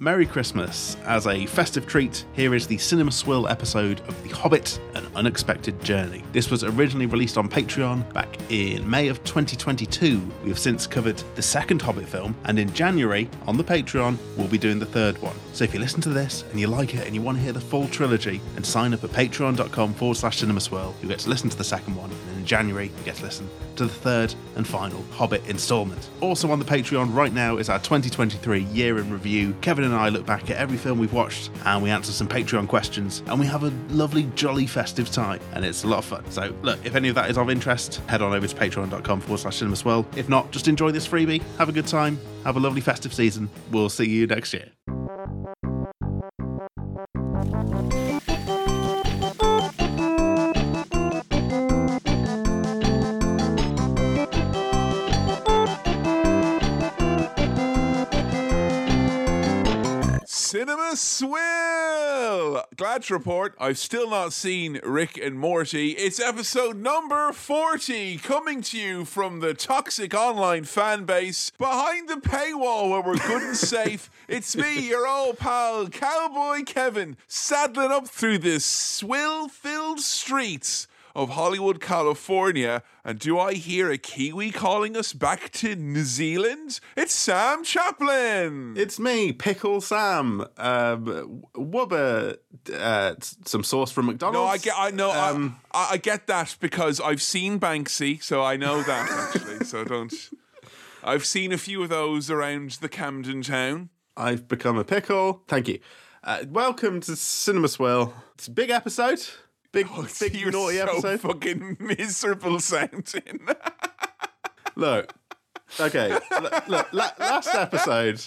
Merry Christmas. As a festive treat, here is the Cinema Swill episode of The Hobbit An Unexpected Journey. This was originally released on Patreon back in May of 2022. We have since covered the second Hobbit film, and in January, on the Patreon, we'll be doing the third one. So if you listen to this and you like it and you want to hear the full trilogy, and sign up at patreon.com forward slash cinema swirl, you get to listen to the second one, January, get to listen to the third and final Hobbit installment. Also on the Patreon right now is our 2023 year in review. Kevin and I look back at every film we've watched and we answer some Patreon questions and we have a lovely, jolly, festive time and it's a lot of fun. So, look, if any of that is of interest, head on over to patreon.com forward slash cinemaswell. If not, just enjoy this freebie, have a good time, have a lovely festive season. We'll see you next year. Swill! Glad to report I've still not seen Rick and Morty. It's episode number 40, coming to you from the toxic online fan base behind the paywall where we're good and safe. It's me, your old pal, Cowboy Kevin, saddling up through the swill filled streets of Hollywood, California. And do I hear a Kiwi calling us back to New Zealand? It's Sam Chaplin! It's me, Pickle Sam. Um, Wubba, uh, some sauce from McDonald's. No, I get. I know. Um, I, I get that because I've seen Banksy, so I know that actually. so don't. I've seen a few of those around the Camden town. I've become a pickle. Thank you. Uh, welcome to Cinema Swill. It's a big episode. Big, big You're naughty so episode. fucking miserable sounding. Look, okay. Look, look la- last episode,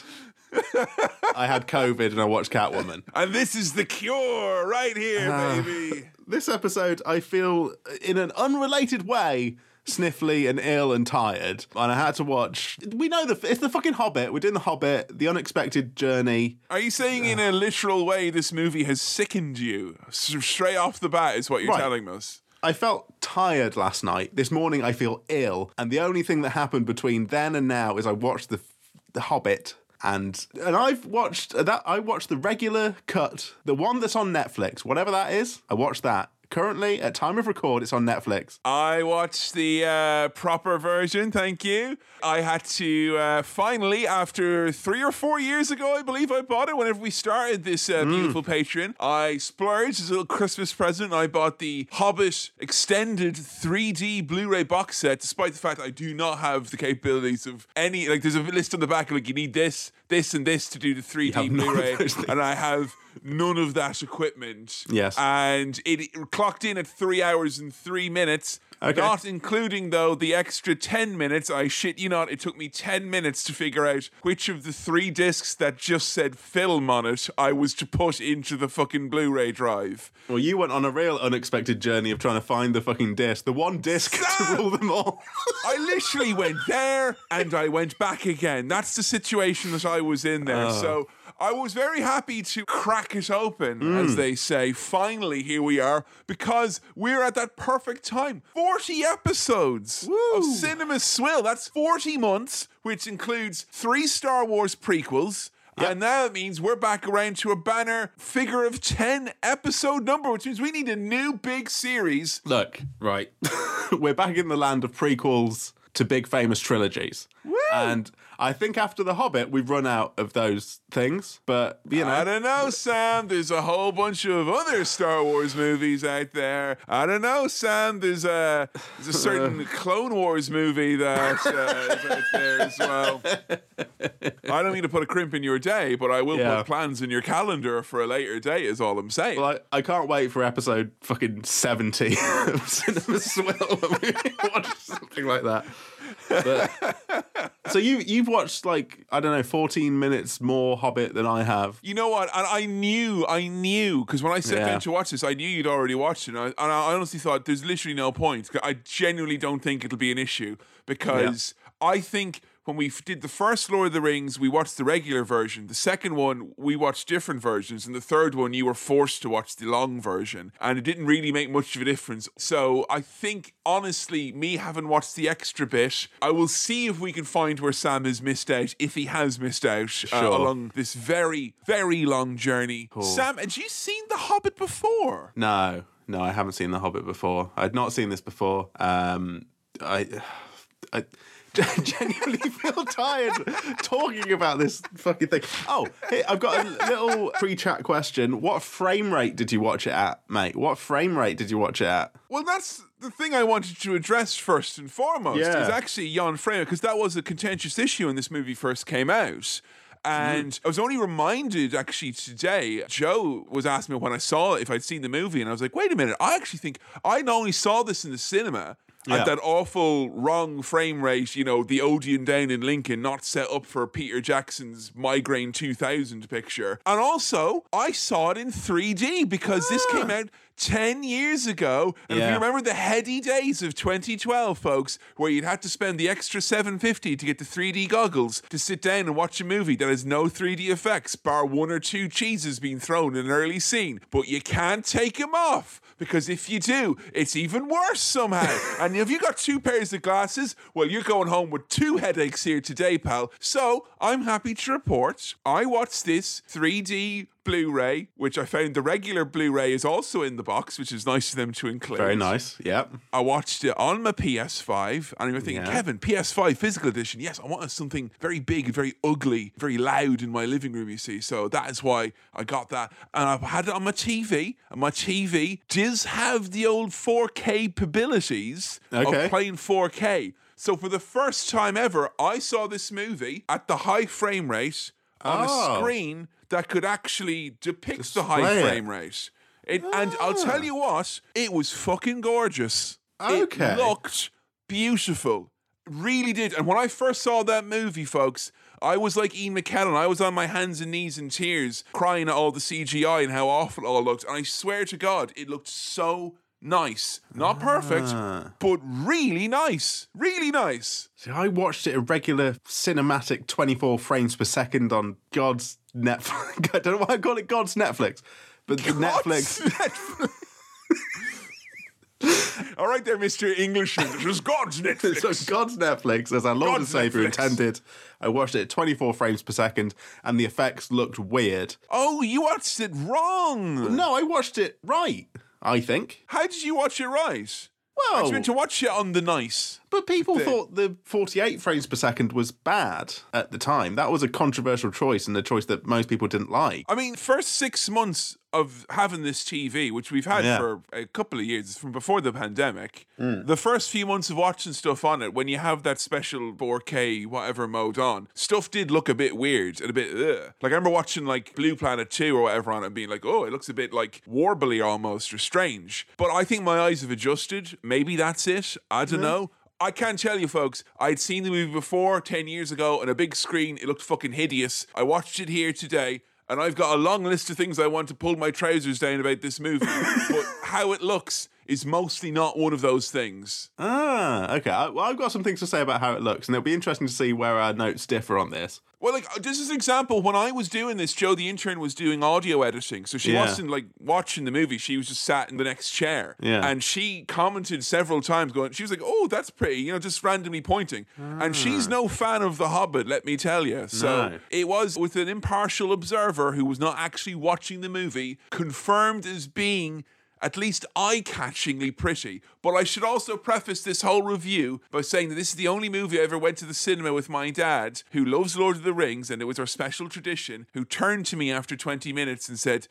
I had COVID and I watched Catwoman. and this is the cure right here, Ah. baby. This episode, I feel in an unrelated way sniffly and ill and tired, and I had to watch. We know the it's the fucking Hobbit. We're doing the Hobbit, the unexpected journey. Are you saying in a literal way this movie has sickened you? S- Straight off the bat is what you're Right. telling us. I felt tired last night. This morning, I feel ill, and the only thing that happened between then and now is I watched the the Hobbit. And and I've watched that. I watched the regular cut, the one that's on Netflix, whatever that is. I watched that. Currently, at time of record, it's on Netflix. I watched the uh, proper version, thank you. I had to uh, finally, after three or four years ago, I believe I bought it whenever we started this uh, beautiful Patreon. I splurged as a little Christmas present. I bought the Hobbit extended 3D Blu ray box set, despite the fact I do not have the capabilities of any. Like, there's a list on the back, like, you need this, this, and this to do the 3D have none of Blu ray. And I have none of that equipment. Yes. And it clocked in at three hours and three minutes. Okay. Not including, though, the extra 10 minutes. I shit you not, it took me 10 minutes to figure out which of the three discs that just said film on it I was to put into the fucking Blu ray drive. Well, you went on a real unexpected journey of trying to find the fucking disc, the one disc to rule them all. I literally went there and I went back again. That's the situation that I was in there. Oh. So I was very happy to crack it open, as mm. they say. Finally, here we are, because we're at that perfect time 40 episodes of Cinema Swill. That's 40 months, which includes three Star Wars prequels. And now it means we're back around to a banner figure of 10 episode number, which means we need a new big series. Look, right. We're back in the land of prequels to big famous trilogies. And I think after The Hobbit, we've run out of those things. But, you know. I don't know, Sam. There's a whole bunch of other Star Wars movies out there. I don't know, Sam. There's a there's a certain Clone Wars movie that uh, is out there as well. I don't mean to put a crimp in your day, but I will Yeah. put plans in your calendar for a later date. Is all I'm saying. Well, I, I can't wait for episode fucking 70 of Cinema Swill when we watch something like that. But, so you, you've watched, like, I don't know, 14 minutes more Hobbit than I have. You know what? And I knew, I knew, because when I sat Yeah. down to watch this, I knew you'd already watched it. And I, and I honestly thought there's literally no point. I genuinely don't think it'll be an issue because I think when we did the first Lord of the Rings, we watched the regular version. The second one, we watched different versions. And the third one, you were forced to watch the long version. And it didn't really make much of a difference. So I think, honestly, me having watched the extra bit, I will see if we can find where Sam has missed out, if he has missed out uh, along this very, very long journey. Sam, had you seen The Hobbit before? No, no, I haven't seen The Hobbit before. I'd not seen this before. Um, I, I genuinely feel tired talking about this fucking thing. Oh, hey, I've got a little pre-chat question. What frame rate did you watch it at, mate? What frame rate did you watch it at? Well, that's the thing I wanted to address first and foremost. Yeah. Is actually Jan Framer because that was a contentious issue when this movie first came out. And I was only reminded actually today. Joe was asking me when I saw it if I'd seen the movie, and I was like, "Wait a minute! I actually think I not only saw this in the cinema Yeah. at that awful wrong frame rate, you know, the Odeon down in Lincoln, not set up for Peter Jackson's Migraine 2000 picture, and also I saw it in 3D because this came ah. out 10 years ago. And if you remember the heady days of 2012, folks, where you'd have to spend the extra 750 to get the 3D goggles to sit down and watch a movie that has no 3D effects, bar one or two cheeses being thrown in an early scene. But you can't take them off because if you do, it's even worse somehow. and if you got two pairs of glasses, well, you're going home with two headaches here today, pal. So I'm happy to report I watched this 3D Blu-ray, which I found the regular Blu-ray is also in the box, which is nice of them to include. Very nice. Yep. I watched it on my PS5, and you're thinking, Yeah. Kevin, PS5 physical edition. Yes, I wanted something very big, very ugly, very loud in my living room. You see, so that is why I got that, and I've had it on my TV, and my TV does have the old 4K capabilities Okay. of playing 4K. So for the first time ever, I saw this movie at the high frame rate on Oh. a screen that could actually depict the high it. frame rate. It, And I'll tell you what, it was fucking gorgeous. Okay. It looked beautiful. Really did. And when I first saw that movie, folks, I was like Ian McKellen. I was on my hands and knees in tears, crying at all the CGI and how awful it all looked. And I swear to God, it looked so nice. Not perfect, Ah. but really nice. Really nice. See, I watched it a regular cinematic 24 frames per second on God's Netflix. I don't know why I call it God's Netflix, but the Netflix. all right, there, Mr. Englishman. It was God's Netflix. So God's Netflix, as our Lord and God's Savior Netflix. intended. I watched it at 24 frames per second, and the effects looked weird. oh, you watched it wrong. No, I watched it right. I think. How did you watch it right? I Well, was meant to watch it on the nice. But people thing. thought the 48 frames per second was bad at the time. That was a controversial choice, and a choice that most people didn't like. I mean, first six months of having this TV, which we've had Yeah. for a couple of years from before the pandemic, mm. the first few months of watching stuff on it, when you have that special 4K whatever mode on, stuff did look a bit weird and a bit ugh. Like I remember watching like Blue Planet 2 or whatever on it and being like, oh, it looks a bit like warbly almost or strange. But I think my eyes have adjusted. Maybe that's it. I don't know. I can't tell you, folks. I'd seen the movie before 10 years ago on a big screen. It looked fucking hideous. I watched it here today, and I've got a long list of things I want to pull my trousers down about this movie. but how it looks is mostly not one of those things. Ah, okay. I, well, I've got some things to say about how it looks, and it'll be interesting to see where our notes differ on this. Well, like just as an example, when I was doing this, Joe, the intern, was doing audio editing, so she Yeah. wasn't like watching the movie. She was just sat in the next chair, Yeah. and she commented several times, going, she was like, "Oh, that's pretty," you know, just randomly pointing. And she's no fan of The Hobbit, let me tell you. So Ah. No. it was with an impartial observer who was not actually watching the movie, confirmed as being at least eye-catchingly pretty. But I should also preface this whole review by saying that this is the only movie I ever went to the cinema with my dad, who loves Lord of the Rings, and it was our special tradition, who turned to me after 20 minutes and said,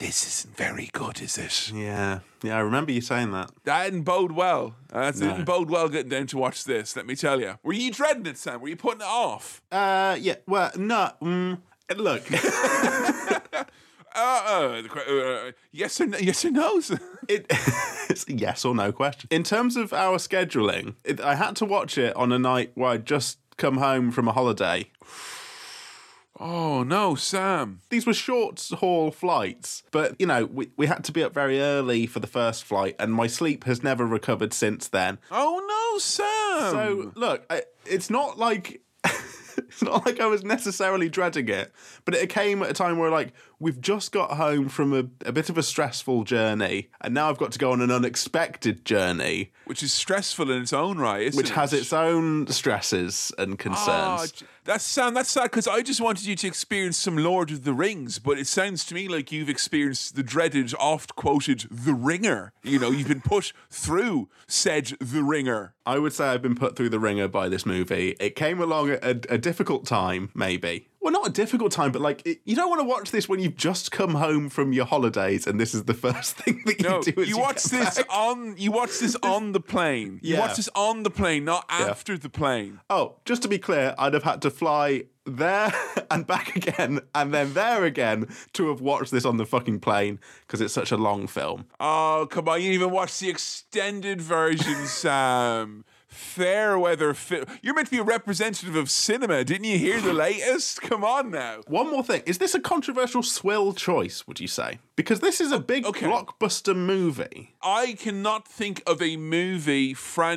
This isn't very good, is it? Yeah, yeah. I remember you saying that. That didn't bode well. Uh, That No. didn't bode well getting down to watch this, let me tell you. Were you dreading it, Sam? Were you putting it off? Uh, yeah. Well, no. Mm, look, Uh, uh, uh, yes or no, yes or no? it, it's a yes or no question. In terms of our scheduling, it, I had to watch it on a night where I'd just come home from a holiday. oh no, Sam. These were short haul flights, but you know, we, we had to be up very early for the first flight, and my sleep has never recovered since then. Oh no, Sam. So, look, I, it's not like it's not like I was necessarily dreading it, but it came at a time where like we've just got home from a, a bit of a stressful journey, and now I've got to go on an unexpected journey, which is stressful in its own right, isn't which it? has its own stresses and concerns. Ah, j- that's sad. That's sad because I just wanted you to experience some Lord of the Rings, but it sounds to me like you've experienced the dreaded, oft-quoted "The Ringer." You know, you've been put through said "The Ringer." I would say I've been put through the ringer by this movie. It came along at a, a difficult time, maybe. Well, not a difficult time, but like it, you don't want to watch this when you've just come home from your holidays and this is the first thing that you No, do. You you watch this back. on. You watch this on the plane. You watch this on the plane, not after the plane. Oh, just to be clear, I'd have had to fly there and back again and then there again to have watched this on the fucking plane because it's such a long film. Oh, come on. You didn't even watch the extended version, Sam. Fair weather film. You're meant to be a representative of cinema. Didn't you hear the latest? Come on now. One more thing. Is this a controversial swill choice, would you say? Because this is a big Okay. blockbuster movie. I cannot think of a movie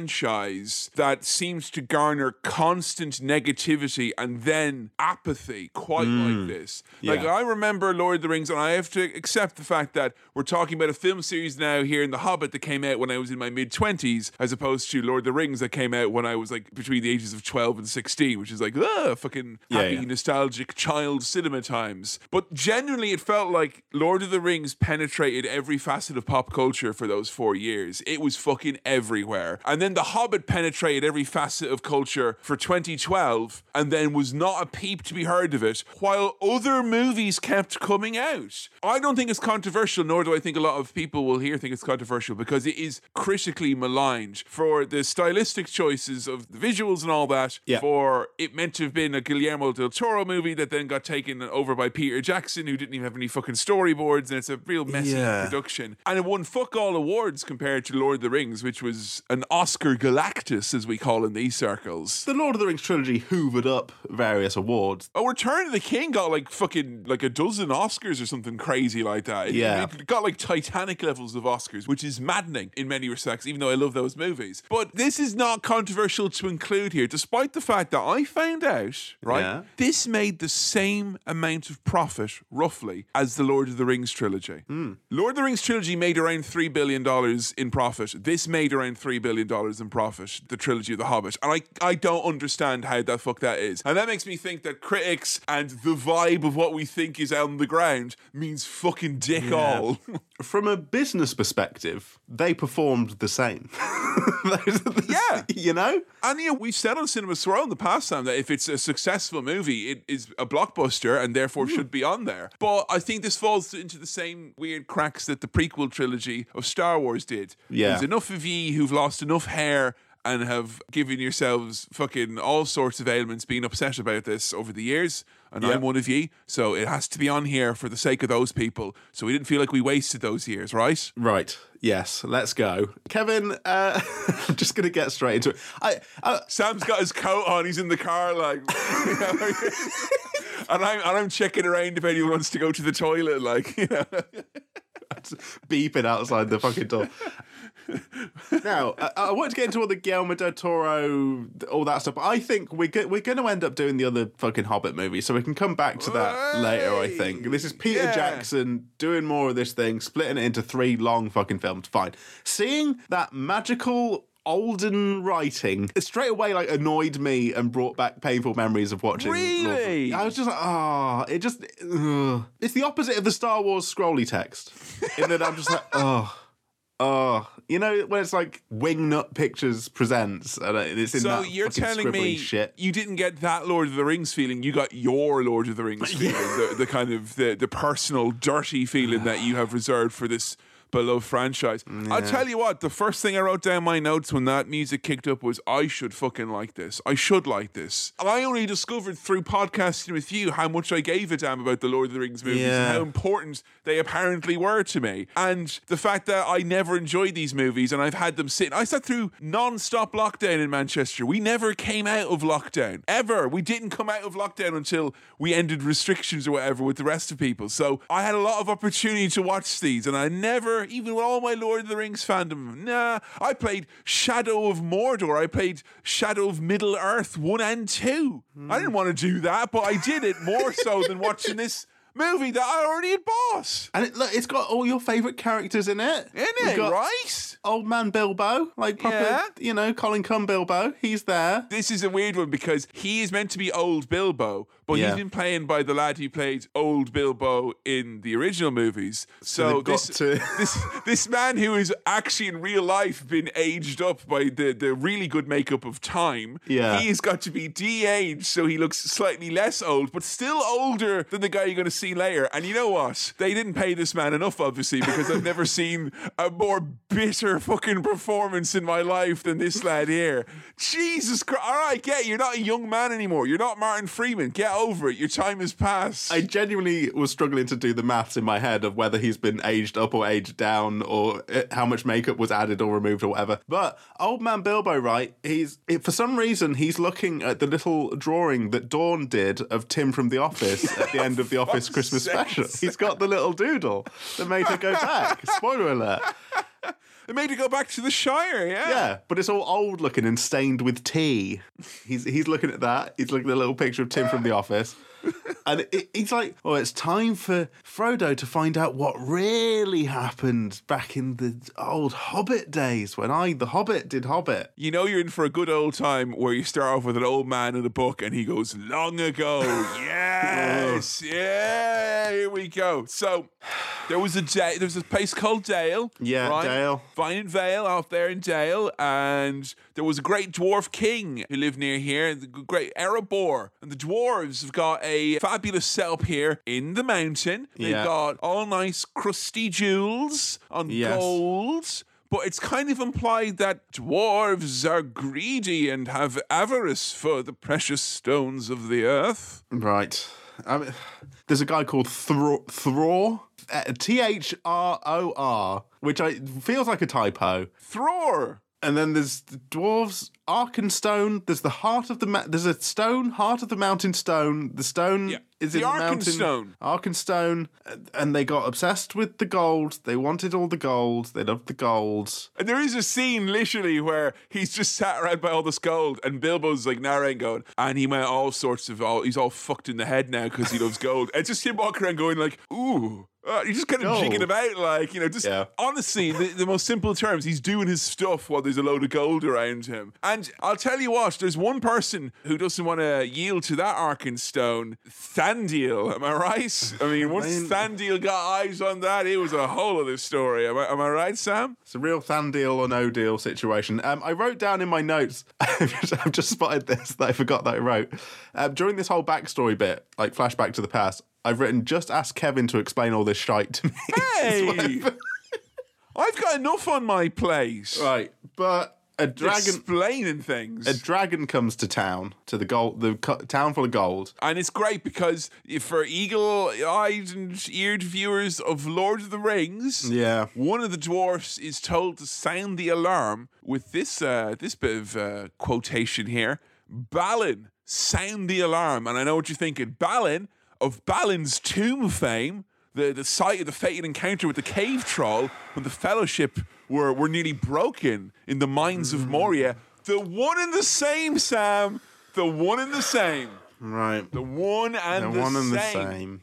franchise that seems to garner constant negativity and then apathy quite like this. Like, yeah. I remember Lord of the Rings, and I have to accept the fact that we're talking about a film series now here in The Hobbit that came out when I was in my mid 20s, as opposed to Lord of the Rings that came out when I was like between the ages of 12 and 16, which is like, ah, fucking Yeah, happy, yeah. nostalgic child cinema times. But genuinely, it felt like Lord of the Rings penetrated every facet of pop culture for those four years. It was fucking everywhere. And then The Hobbit penetrated every facet of culture for 2012 and then was not a peep to be heard of it, while other movies kept coming out. I don't think it's controversial, nor do I think a lot of people will here think it's controversial because it is critically maligned for the stylistic choices of the visuals and all that, Yeah. for it meant to have been a Guillermo del Toro movie that then got taken over by Peter Jackson, who didn't even have any fucking storyboards, and it's a real messy Yeah. production. And it won fuck all awards compared to Lord of the Rings, which was an Oscar Galactus, as we call in these circles. The Lord of the Rings trilogy hoovered up various awards. Oh, Return of the King got like fucking like a dozen Oscars or something crazy like that. It- Yeah. It got like Titanic levels of Oscars, which is maddening in many respects, even though I love those movies. But this is not controversial to include here, despite the fact that I found out, right? Yeah. This made the same amount of profit, roughly, as the Lord of the Rings trilogy. Hmm. Lord of the Rings trilogy made around $3 billion in profit. This made around $3 billion in profit, the trilogy of The Hobbit. And I, I don't understand how the fuck that is. And that makes me think that critics and the vibe of what we think is on the ground means fucking dick all. From a business perspective, they performed the same. Yeah. You know? And know, we've said on Cinema Swill in the past time that if it's a successful movie, it is a blockbuster and therefore should be on there. But I think this falls into the same weird cracks that the prequel trilogy of Star Wars did. Yeah. There's enough of ye who've lost enough hair and have given yourselves fucking all sorts of ailments being upset about this over the years. And. I'm one of ye. So it has to be on here for the sake of those people. So we didn't feel like we wasted those years, right? Right. Yes. Let's go. Kevin, uh, I'm just going to get straight into it. I, I, Sam's got his coat on. He's in the car, like, and I'm and I'm checking around if anyone wants to go to the toilet, like, you know. beeping outside the fucking door. now, I, I want to get into all the Guillermo del Toro, all that stuff. But I think we're go- we're going to end up doing the other fucking Hobbit movie, so we can come back to that later. I think this is Peter Yeah. Jackson doing more of this thing, splitting it into three long fucking films. Fine. Seeing that magical. Olden writing it straight away like annoyed me and brought back painful memories of watching. Really? I was just like, oh, it just. ugh. It's the opposite of the Star Wars scrolly text. In that I'm just like, oh, oh, you know, when it's like Wingnut Pictures presents, and it's in So that you're telling me shit. you didn't get that Lord of the Rings feeling. You got your Lord of the Rings feeling, the, the kind of the, the personal, dirty feeling that you have reserved for this beloved franchise. I'll tell you what, the first thing I wrote down my notes when that music kicked up was I should fucking like this. I should like this. I only discovered through podcasting with you how much I gave a damn about the Lord of the Rings movies Yeah. and how important they apparently were to me. And the fact that I never enjoyed these movies and I've had them sitting. I sat through non-stop lockdown in Manchester. We never came out of lockdown. Ever. We didn't come out of lockdown until we ended restrictions or whatever with the rest of people. So I had a lot of opportunity to watch these and I never even with all my Lord of the Rings fandom. Nah, I played Shadow of Mordor. I played Shadow of Middle Earth 1 and 2. I didn't want to do that, but I did it more so than watching this movie that I already had bought. And it, look, it's got all your favourite characters in it. In it, right? Old man Bilbo, like proper, Yeah. you know, Colin Cum Bilbo. He's there. This is a weird one because he is meant to be old Bilbo, but Yeah. he's been playing by the lad who played old Bilbo in the original movies. So, got this, to- this this man who is actually in real life been aged up by the, the really good makeup of time. Yeah. He has got to be de-aged so he looks slightly less old, but still older than the guy you're gonna see later. And you know what? They didn't pay this man enough, obviously, because I've never seen a more bitter fucking performance in my life than this lad here. Jesus Christ. All right, get it. You're not a young man anymore. You're not Martin Freeman. Get over it. Your time has passed. I genuinely was struggling to do the maths in my head of whether he's been aged up or aged down or uh, how much makeup was added or removed or whatever. But old man Bilbo, right? He's for some reason he's looking at the little drawing that Dawn did of Tim from The Office at the end of the Office Christmas special. He's got the little doodle that made her go back. Spoiler alert. It made you go back to the Shire, yeah? Yeah, but it's all old looking and stained with tea. He's he's looking at that. He's looking at a little picture of Tim from The Office. And it, he's like, oh, it's time for Frodo to find out what really happened back in the old Hobbit days when I, the Hobbit, did Hobbit. You know you're in for a good old time where you start off with an old man in a book and he goes, Long ago. yes. yeah. Here we go. So there was a day, there was a place called Dale. Yeah, right? Dale. Vine and Vale out there in Dale. And there was a great dwarf king who lived near here, the great Erebor. And the dwarves have got a fabulous setup here in the mountain. They've Yeah. got all nice crusty jewels on Yes. gold. But it's kind of implied that dwarves are greedy and have avarice for the precious stones of the earth. Right. I mean, there's a guy called Thror, Thror uh, T H R O R, which I feels like a typo. Thror. And then there's the dwarves, Arkenstone. There's the heart of the ma- there's a stone, heart of the mountain stone. The stone Yeah, is the in the mountain. Arkenstone. Arkenstone, and- and they got obsessed with the gold. They wanted all the gold. They loved the gold. And there is a scene literally where he's just sat around by all this gold, and Bilbo's like narrating, going, and he went all sorts of, all, he's all fucked in the head now because he loves gold. And just him walking around going like, ooh. Uh, he's just kind of Gold. jigging about, like, you know, just Yeah. honestly, the, the most simple terms, he's doing his stuff while there's a load of gold around him. And I'll tell you what, there's one person who doesn't want to yield to that Arkenstone, Thranduil. Am I right? I mean, once mean- Thranduil got eyes on that, it was a whole other story. Am I, am I right, Sam? It's a real fan deal or no deal situation. Um, I wrote down in my notes. I've just, I've just spotted this that I forgot that I wrote um, during this whole backstory bit, like flashback to the past. I've written just ask Kevin to explain all this shite to me. Hey! I've got enough on my plate. right, but a dragon. Explaining things. a dragon comes to town to the gold the co- town full of gold and it's great because for eagle-eyed and eared viewers of Lord of the Rings, yeah one of the dwarfs is told to sound the alarm with this uh, this bit of uh, quotation here. Balin, sound the alarm. And I know what you're thinking. Balin of Balin's tomb fame, the, the site of the fated encounter with the cave troll when the fellowship were, were nearly broken in the mines of mm. Moria. The one and the same, Sam. The one and the same. right The one and the the, one and the same. same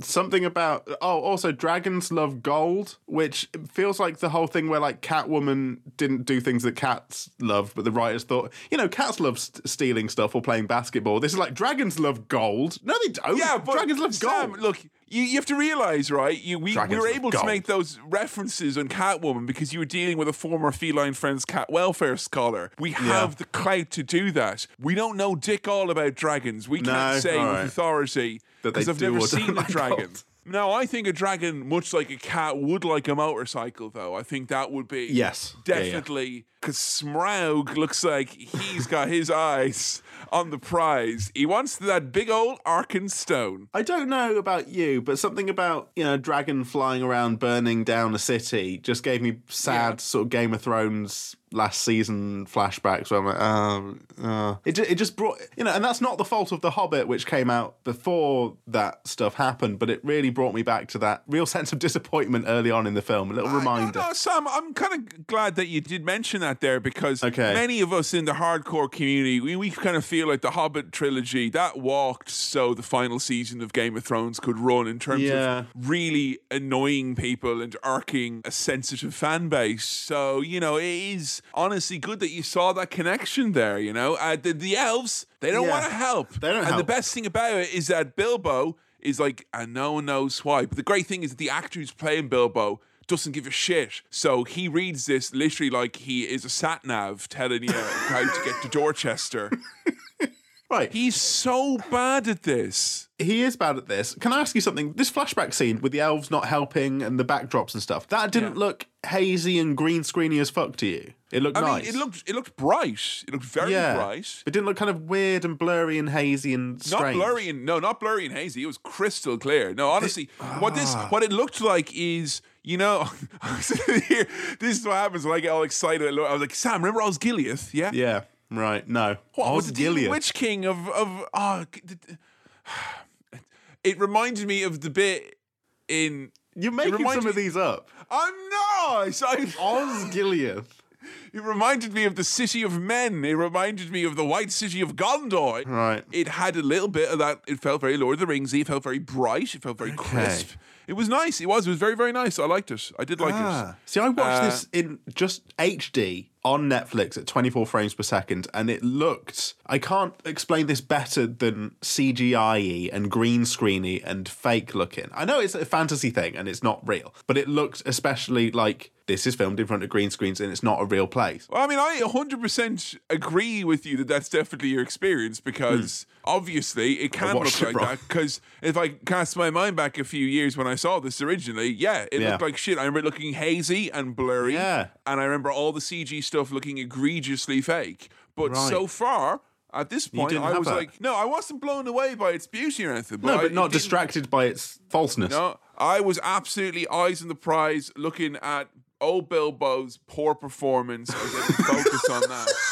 something about oh also dragons love gold which feels like the whole thing where like catwoman didn't do things that cats love but the writers thought you know cats love st- stealing stuff or playing basketball this is like dragons love gold no they don't Yeah, but dragons love Sam, gold look, you, you have to realize, right? You, we, we were able to make those references on Catwoman because you were dealing with a former feline friend's cat welfare scholar. We have the clout to do that. We don't know dick all about dragons. We No, can't say all with authority That because I've never seen a dragon. gold. No, I think a dragon, much like a cat, would like a motorcycle, though. I think that would be Yes. Yeah, yeah. definitely because Smaug looks like he's got his eyes on the prize. He wants that big old Arkenstone. I don't know about you, but something about you know a dragon flying around burning down a city just gave me sad Yeah. sort of Game of Thrones last season flashbacks where I'm like, um, uh. it, it just brought, you know, and that's not the fault of The Hobbit, which came out before that stuff happened, but it really brought me back to that real sense of disappointment early on in the film. A little reminder. No, no, Sam, I'm kind of glad that you did mention that there because Okay. many of us in the hardcore community, we, we kind of feel like the Hobbit trilogy that walked so the final season of Game of Thrones could run in terms Yeah. of really annoying people and irking a sensitive fan base. So, you know, it is honestly good that you saw that connection there, you know. Uh, the, the elves, they don't Yeah. want to help. They don't and the best thing about it is that Bilbo is like, and no one knows why. But the great thing is that the actor who's playing Bilbo doesn't give a shit. So he reads this literally like he is a sat nav telling you how to get to Dorchester. Right. He's so bad at this. he is bad at this. Can I ask you something? This flashback scene with the elves not helping and the backdrops and stuff, that didn't Yeah. look hazy and green screeny as fuck to you. It looked I nice. mean, it looked it looked bright. It looked very yeah. bright. It didn't look kind of weird and blurry and hazy and Not blurry and no, not blurry and hazy. It was crystal clear. No, honestly, what this Ah. what it looked like is, you know, here, this is what happens when I get all excited. I was like, Sam, remember I was Osgiliath? Yeah. Yeah, right. No. What was the demon Witch King of of oh, g- d- d- it reminded me of the bit in. You're making some of these up. I'm not. I, Osgiliath. it reminded me of the City of Men. It reminded me of the White City of Gondor. Right. It had a little bit of that. It felt very Lord of the Ringsy. It felt very bright. It felt very crisp. It was nice. It was. It was very very nice. I liked it. I did like it. Ah. See, I watched Uh, this in just HD on Netflix at 24 frames per second, and it looked. I can't explain this better than CGI and green screeny and fake looking. I know it's a fantasy thing and it's not real, but it looks especially like this is filmed in front of green screens and it's not a real place. Well, I mean, I 100% agree with you that that's definitely your experience because hmm. obviously it can look like wrong. that. Because if I cast my mind back a few years when I saw this originally, yeah, it Yeah. looked like shit. I remember it looking hazy and blurry. Yeah. And I remember all the CG stuff looking egregiously fake. But Right. so far, at this point, I was like, no, I wasn't blown away by its beauty or anything. No, I- but it not distracted by its falseness. no, I was absolutely eyes on the prize, looking at old Bilbo's poor performance. I was able to focus on that.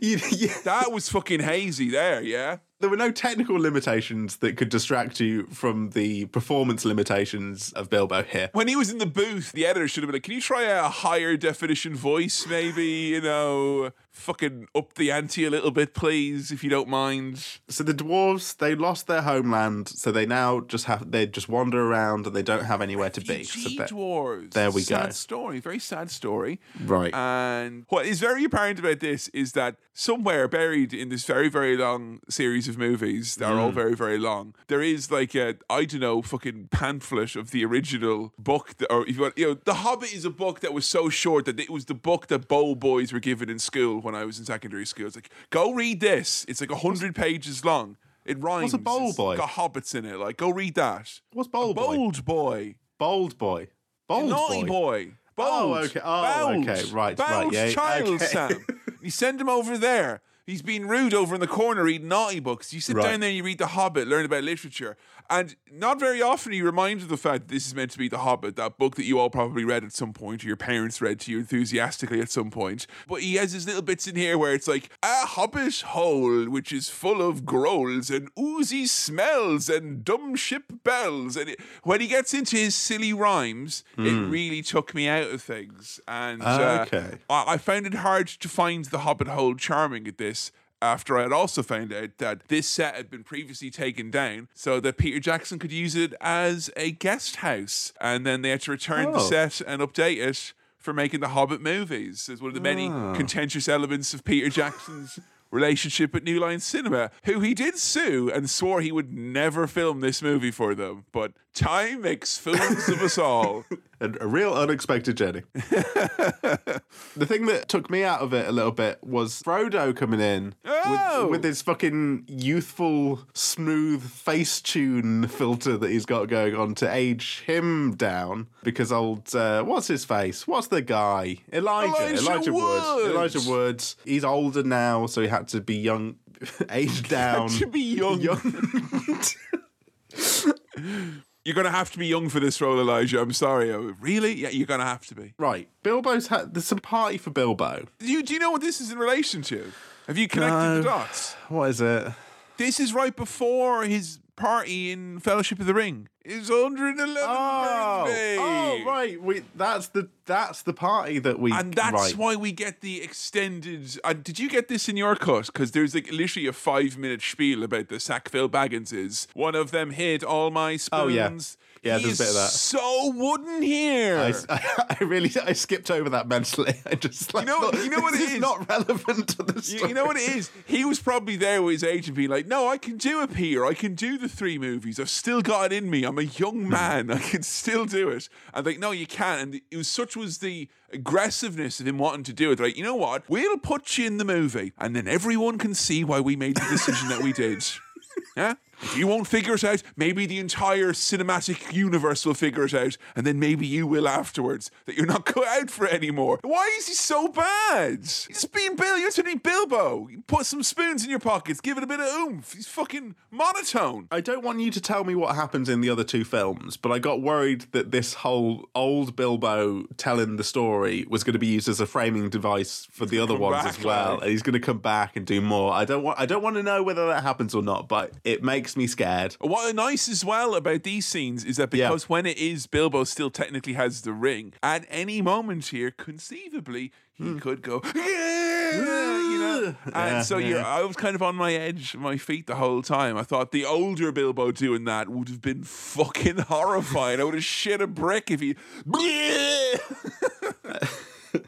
You- you- That was fucking hazy there, yeah. There were no technical limitations that could distract you from the performance limitations of Bilbo here. When he was in the booth, the editor should have been like, "Can you try a higher definition voice, maybe? You know, fucking up the ante a little bit, please, if you don't mind." So the dwarves they lost their homeland, so they now just have they just wander around and they don't have anywhere to be. So they- dwarves. there we sad go. story, very sad story. Right. And what is very apparent about this is that somewhere buried in this very, very long series of movies that are Mm. all very, very long, there is like a I don't know fucking pamphlet of the original book. That, or if you want, you know, The Hobbit is a book that was so short that it was the book that bow boys were given in school when I was in secondary school. It's like go read this. It's like hundred pages long. It rhymes. What's bowl It's boy? got hobbits in it. Like go read that. What's bold boy? Bold boy. Bold boy. Bold Naughty boy. boy. Oh, okay. Oh, Bold. okay. Right, Bold right, yeah, child, okay. Sam. You send him over there. He's being rude over in the corner reading naughty books. You sit Right. down there and you read The Hobbit, learn about literature. And not very often are you reminded of the fact that this is meant to be The Hobbit, that book that you all probably read at some point, or your parents read to you enthusiastically at some point. But he has his little bits in here where it's like, a hobbit hole, which is full of growls and oozy smells and dumb ship bells. And it, when he gets into his silly rhymes, it really took me out of things. And uh, Hmm. Okay. I, I found it hard to find the Hobbit hole charming at this. After I had also found out that this set had been previously taken down so that Peter Jackson could use it as a guest house. And then they had to return the Oh. set and update it for making the Hobbit movies as one of the many Ah. contentious elements of Peter Jackson's relationship with New Line Cinema, who he did sue and swore he would never film this movie for them. But time makes fools of us all. A, a real unexpected journey. the thing that took me out of it a little bit was Frodo coming in Oh. with, with his fucking youthful, smooth face tune filter that he's got going on to age him down. Because old, uh, what's his face? What's the guy? Elijah. Elijah Wood. Elijah Woods. He's older now, so he had to be young, aged down. to be young. young. You're going to have to be young for this role, Elijah. I'm sorry. Oh, Really? Yeah, you're going to have to be. Right, Bilbo's had there's some party for Bilbo. Do you, do you know what this is in relation to? Have you connected No. the dots? What is it? This is right before his party in Fellowship of the Ring. His 111th Oh, birthday. oh, right. We that's the that's the party that we And that's right. why we get the extended. Uh, did you get this in your cut? Because there's like literally a five minute spiel about the Sackville Bagginses. One of them hid all my spoons. Oh, yeah. Yeah, there's a bit of that. So wooden here. I, I really I skipped over that mentally. I just like, know- thought, you know what it is is? not relevant to the You, story. you know what it is? He was probably there with his agent being like, No, I can do a Peter. I can do the three movies. I've still got it in me. I'm a Hmm. young man. I can still do it. And like, no, you can't. And it was such was the aggressiveness of him wanting to do it. Like, you know what? We'll put you in the movie, and then everyone can see why we made the decision that we did. Yeah? If you won't figure it out, maybe the entire cinematic universe will figure it out, and then maybe you will afterwards. That you're not cut out for it anymore. Why is he so bad? He's being Bill. You're be Bilbo. You put some spoons in your pockets, give it a bit of oomph. He's fucking monotone. I don't want you to tell me what happens in the other two films, but I got worried that this whole old Bilbo telling the story was going to be used as a framing device for the other ones back, as well, like. and he's going to come back and do more. I don't want I don't want to know whether that happens or not, but it makes me scared. What nice as well about these scenes is that Yeah. because when it is Bilbo still technically has the ring, at any moment here, conceivably, he hmm. could go, yeah, you know. And Yeah, so you're, yeah. I was kind of on my edge my feet the whole time. I thought the older Bilbo doing that would have been fucking horrifying. I would have shit a brick if he.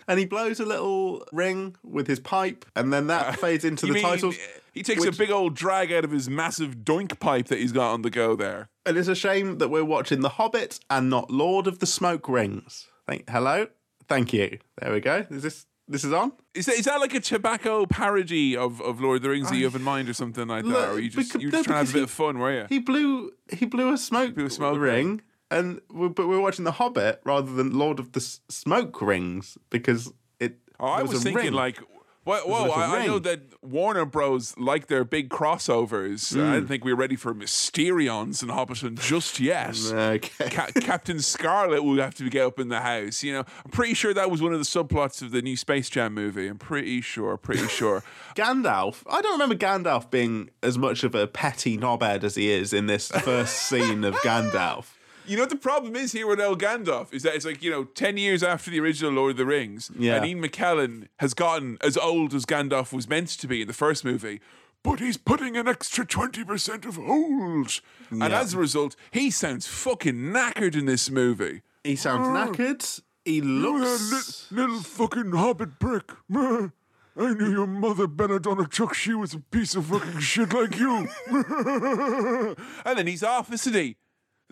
And he blows a little ring with his pipe, and then that uh, fades into the mean titles. Uh, He takes which- a big old drag out of his massive doink pipe that he's got on the go there. And it's a shame that we're watching The Hobbit and not Lord of the Smoke Rings. Thank, hello, thank you. There we go. Is this this is on? Is that, is that like a tobacco parody of, of Lord of the Rings that you have in mind or something like that? Look, Or were you just, becau- you were no, trying to have a bit he- of fun, were you? He blew he blew a smoke, Blew a smoke ring, and we, but we were watching The Hobbit rather than Lord of the S- Smoke Rings because it. Oh, I was, a thinking ring. like, whoa, whoa I, I know that Warner Bros. like their big crossovers. I hmm. didn't think we were ready for Mysterons and Hobbiton just yet. Okay. Ca- Captain Scarlet will have to get up in the house. You know, I'm pretty sure that was one of the subplots of the new Space Jam movie. I'm pretty sure, pretty sure. Gandalf. I don't remember Gandalf being as much of a petty knobhead as he is in this first scene of Gandalf. You know what the problem is here with El Gandalf is that it's like you know ten years after the original Lord of the Rings, Yeah. and Ian McKellen has gotten as old as Gandalf was meant to be in the first movie, but he's putting an extra twenty percent of holes, and as a result, he sounds fucking knackered in this movie. He sounds mm. knackered. He looks. little fucking hobbit prick. I knew your mother Belladonna Chuck. She was a piece of fucking shit like you. and then he's off, isn't he?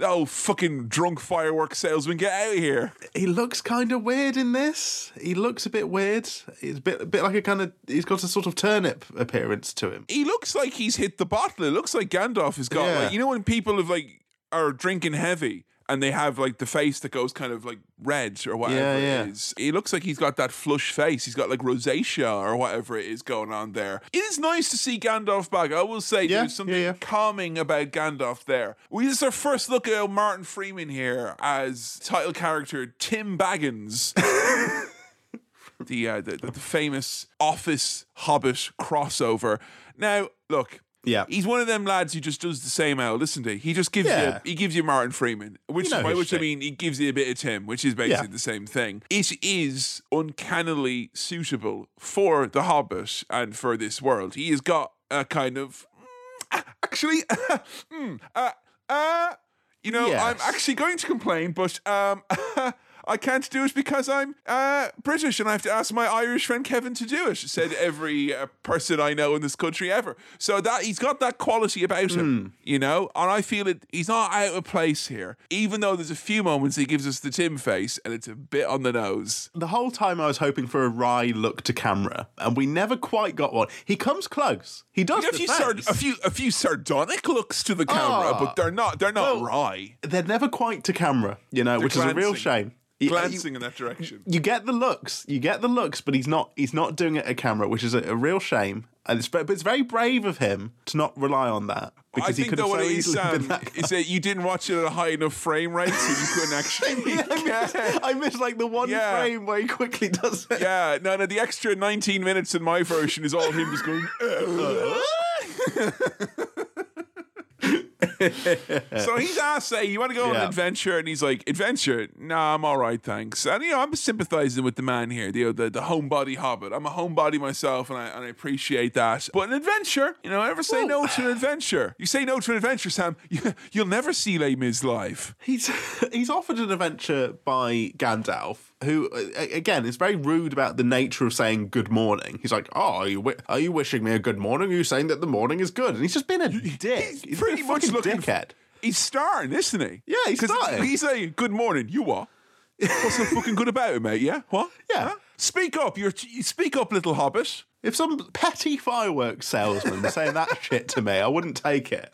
Old fucking drunk fireworks salesman, get out of here. He looks kind of weird in this. He looks a bit weird. He's a bit, a bit like a kind of. He's got a sort of turnip appearance to him. He looks like he's hit the bottle. It looks like Gandalf has got Yeah. like you know when people have like are drinking heavy and they have like the face that goes kind of like red or whatever Yeah, yeah. it is. He looks like he's got that flush face. He's got like rosacea or whatever it is going on there. It is nice to see Gandalf back. I will say Yeah, there's something calming about Gandalf there. We this is our first look at Martin Freeman here as title character Tim Baggins. the, uh, the the famous Office Hobbit crossover. Now, look, Yeah. he's one of them lads who just does the same old. Listen to, he just gives Yeah. you he gives you Martin Freeman, which You know is by his which I mean he gives you a bit of Tim, which is basically Yeah. the same thing. It is uncannily suitable for the Hobbit and for this world. He has got a kind of mm, actually, mm, uh, uh, you know, I'm actually going to complain, but um. I can't do it because I'm uh, British and I have to ask my Irish friend Kevin to do it. Said every uh, person I know in this country ever. So that he's got that quality about him, you know. And I feel it. He's not out of place here, even though there's a few moments he gives us the Tim face and it's a bit on the nose. The whole time I was hoping for a wry look to camera, and we never quite got one. He comes close. He does A the few, sard- a few, a few sardonic looks to the camera, Ah. but they're not. They're not Well, wry. They're never quite to camera, you know, which is a real Uh, glancing. You- in that direction. you get the looks, you get the looks, but he's not he's not doing it at camera, which is a, a real shame. And it's, but it's very brave of him to not rely on that because I he could have so easily been Sam, that is that you didn't watch it at a high enough frame rate, so you couldn't actually. I missed, I missed like the one Yeah. frame where he quickly does it. yeah, no, no. The extra 19 minutes in my version is all him just going. so he's asked, "Say, you want to go on an adventure?" And he's like, "Adventure? Nah, I'm all right, thanks." And you know, I'm sympathizing with the man here, the the, the homebody hobbit. I'm a homebody myself, and I and I appreciate that. But an adventure, you know, ever say no to an adventure? You say no to an adventure, Sam, you, you'll never see Les Mis live. He's he's offered an adventure by Gandalf, who uh, again is very rude about the nature of saying good morning. He's like, "Oh, are you wi- are you wishing me a good morning? Are you saying that the morning is good?" And he's just been a dick. He's pretty much fucking looking dickhead. He's starring, isn't he? Yeah, he's starting. He's saying, "Good morning, you are." What's so fucking good about it, mate? Yeah, what? Yeah. Huh? Speak up, you're you speak up, little hobbit." If some petty fireworks salesman was saying that shit to me, I wouldn't take it.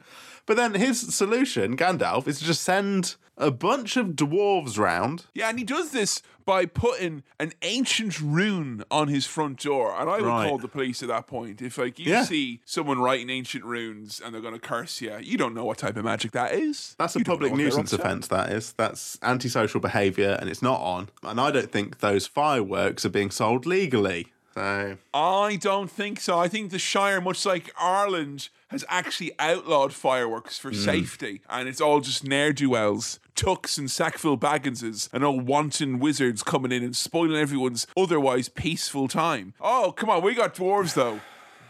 But then his solution, Gandalf, is to just send a bunch of dwarves round. Yeah, and he does this by putting an ancient rune on his front door. And I would Right. call the police at that point. If like you Yeah. see someone writing ancient runes and they're going to curse you, you don't know what type of magic that is. That's a You don't public know what they're nuisance offence, that is. That's antisocial behaviour and it's not on. And I don't think those fireworks are being sold legally. So, I don't think so. I think the Shire, much like Ireland, has actually outlawed fireworks for hmm. safety, and it's all just ne'er do wells, tucks and Sackville Bagginses, and all wanton wizards coming in and spoiling everyone's otherwise peaceful time. Oh, come on, we got dwarves though.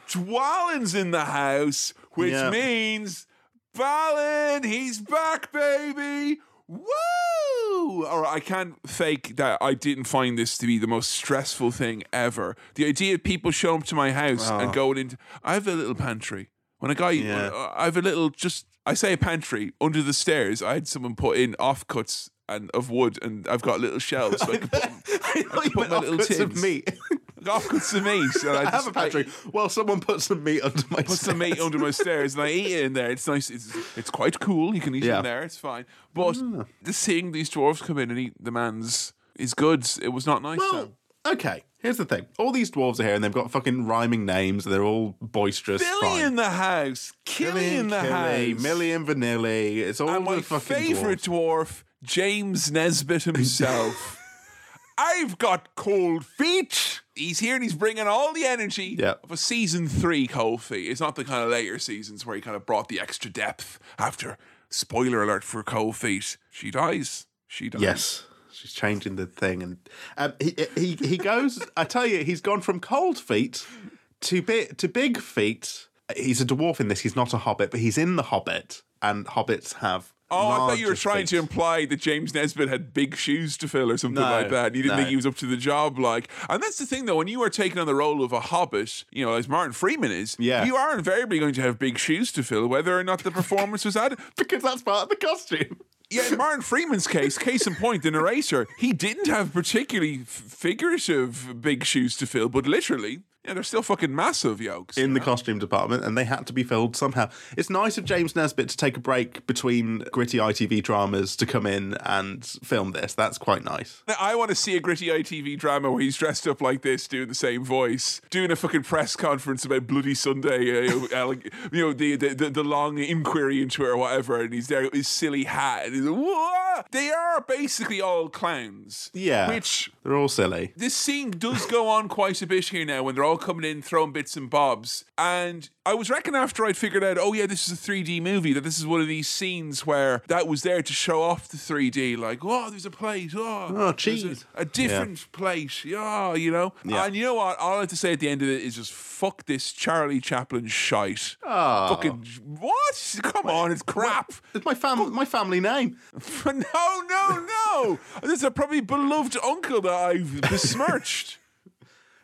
Dwalin's in the house, which Yeah. means Balin, he's back, baby. Woo! All right, I can't fake that I didn't find this to be the most stressful thing ever. The idea of people showing up to my house and going into, I have a little pantry. When a guy, Yeah. uh, I have a little, just, I say a pantry under the stairs. I had someone put in offcuts and of wood, and I've got little shelves. So I can put, I thought you put my little offcuts of meat. offcuts of meat. And I, I have just- a pantry. well, someone put some meat under my put some meat under my stairs and I eat it in there. It's nice. It's it's quite cool. You can eat it Yeah. in there. It's fine. But ah. the seeing these dwarves come in and eat the man's is good. It was not nice. Well, okay, here's the thing. All these dwarves are here and they've got fucking rhyming names. They're all boisterous. Billy fine. in the house, Kili in the Kili, house, Millie and Vanilli. It's all and my the fucking favorite dwarves. dwarf, James Nesbitt himself. I've got cold feet. He's here and he's bringing all the energy Yeah. of a season three cold feet. It's not the kind of later seasons where he kind of brought the extra depth after. Spoiler alert for cold feet. She dies. She dies. Yes. She's changing the thing, and um, he he he goes. I tell you, he's gone from cold feet to big to big feet. He's a dwarf in this. He's not a hobbit, but he's in the Hobbit, and hobbits have. Oh, I thought you were trying to imply that James Nesbitt had big shoes to fill or something No, like that. You didn't no. think he was up to the job, like. And that's the thing, though. When you are taking on the role of a hobbit, you know, as Martin Freeman is, Yeah. you are invariably going to have big shoes to fill, whether or not the performance was added. because that's part of the costume. Yeah, in Martin Freeman's case, case in point, the narrator, he didn't have particularly f- figurative big shoes to fill, but literally, yeah, they're still fucking massive yokes. in the costume department, and they had to be filled somehow. It's nice of James Nesbitt to take a break between gritty ITV dramas to come in and film this. That's quite nice. I want to see a gritty ITV drama where he's dressed up like this, doing the same voice, doing a fucking press conference about Bloody Sunday, uh, you know, the, the the the long inquiry into it or whatever, and he's there with his silly hat, and he's like, "Whoa!" They are basically all clowns. Yeah, Which they're all silly. this scene does go on quite a bit here now when they're all coming in throwing bits and bobs. And I was reckoning after I'd figured out, oh yeah, this is a 3D movie, that this is one of these scenes where that was there to show off the 3D, like, oh, there's a plate, oh, Oh, there's cheese. A, a different plate, yeah, you know? Yeah. And you know what? All I have to say at the end of it is just fuck this Charlie Chaplin shite. Oh. Fucking, what? Come on, it's crap. It's my fam- my family name. no, no, no. this is a probably beloved uncle that I've besmirched.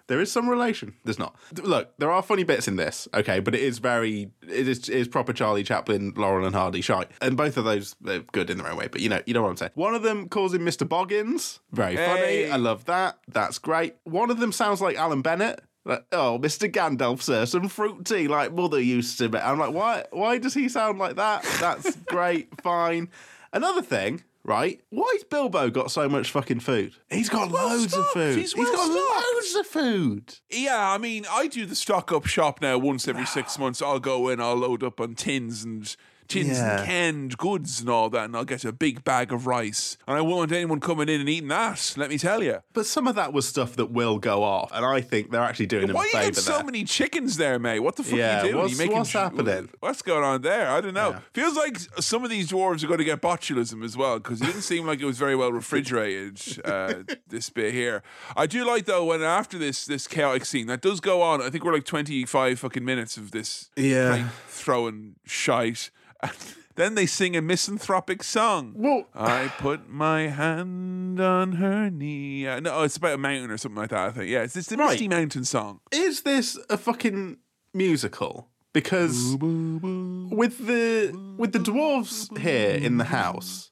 There is some relation. There's not. Look, there are funny bits in this, okay, but it is very, it is, it is proper Charlie Chaplin, Laurel and Hardy shite, and both of those are good in their own way. But you know, you know what I'm saying. One of them calls him Mr. Boggins. Very Hey. funny. I love that. That's great. One of them sounds like Alan Bennett. Like, oh, Mr. Gandalf, sir, some fruit tea like mother used to. Make. I'm like, why? Why does he sound like that? That's great, fine. Another thing, right? Why's Bilbo got so much fucking food? He's got well loads of food. He's He's well got stocked. loads of food. Yeah, I mean, I do the stock up shop now once every six months. I'll go in, I'll load up on tins and tins Yeah. and canned goods and all that, and I'll get a big bag of rice. And I won't want anyone coming in and eating that, let me tell you. But some of that was stuff that will go off, and I think they're actually doing him Why a you favour get so there. many chickens there, mate? What the fuck Yeah, are you doing? what's- you making what's happening? What's going on there? I don't know. Yeah. Feels like some of these dwarves are going to get botulism as well because it didn't seem like it was very well refrigerated. Uh, this bit here, I do like though when after this this chaotic scene that does go on. I think we're like twenty five fucking minutes of this Yeah. throwing shite. Then they sing a misanthropic song. I put my hand on her knee. Uh, no, it's about a mountain or something like that. I think. Yeah, it's, it's the Right. Misty Mountain song. Is this a fucking musical? Because with the with the dwarves here in the house,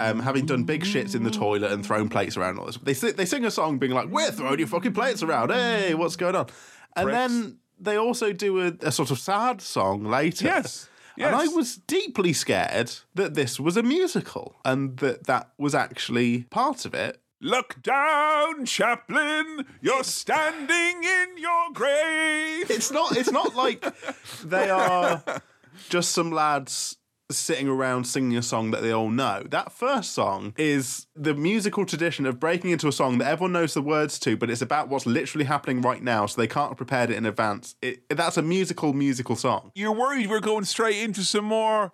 um, having done big shits in the toilet and thrown plates around all this, they they sing a song being like, "We're throwing your fucking plates around. Hey, what's going on?" And Pricks. then they also do a, a sort of sad song later. Yes. And I was deeply scared that this was a musical and that that was actually part of it. Look down, Chaplin. You're standing in your grave. It's not. It's not like they are just some lads sitting around singing a song that they all know. That first song is the musical tradition of breaking into a song that everyone knows the words to, but it's about what's literally happening right now, so they can't have prepared it in advance. It, that's a musical, musical song. You're worried we're going straight into some more,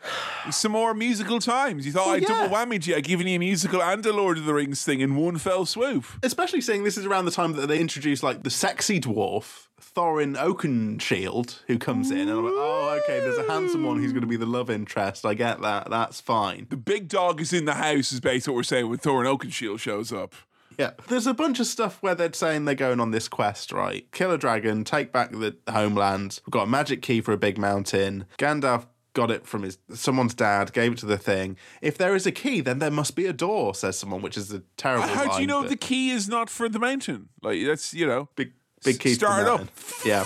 some more musical times. You thought Well, double yeah. whammy you, giving you a musical and a Lord of the Rings thing in one fell swoop. Especially seeing this is around the time that they introduced like the sexy dwarf. Thorin Oakenshield, who comes in, and I'm like, oh, okay, there's a handsome one who's going to be the love interest. I get that. That's fine. The big dog is in the house, is basically what we're saying when Thorin Oakenshield shows up. Yeah. There's a bunch of stuff where they're saying they're going on this quest, right? Kill a dragon, take back the homeland. We've got a magic key for a big mountain. Gandalf got it from his someone's dad, gave it to the thing. If there is a key, then there must be a door, says someone, which is a terrible How do you know but the key is not for the mountain? Like that's you know, big big the Start it up. Yeah.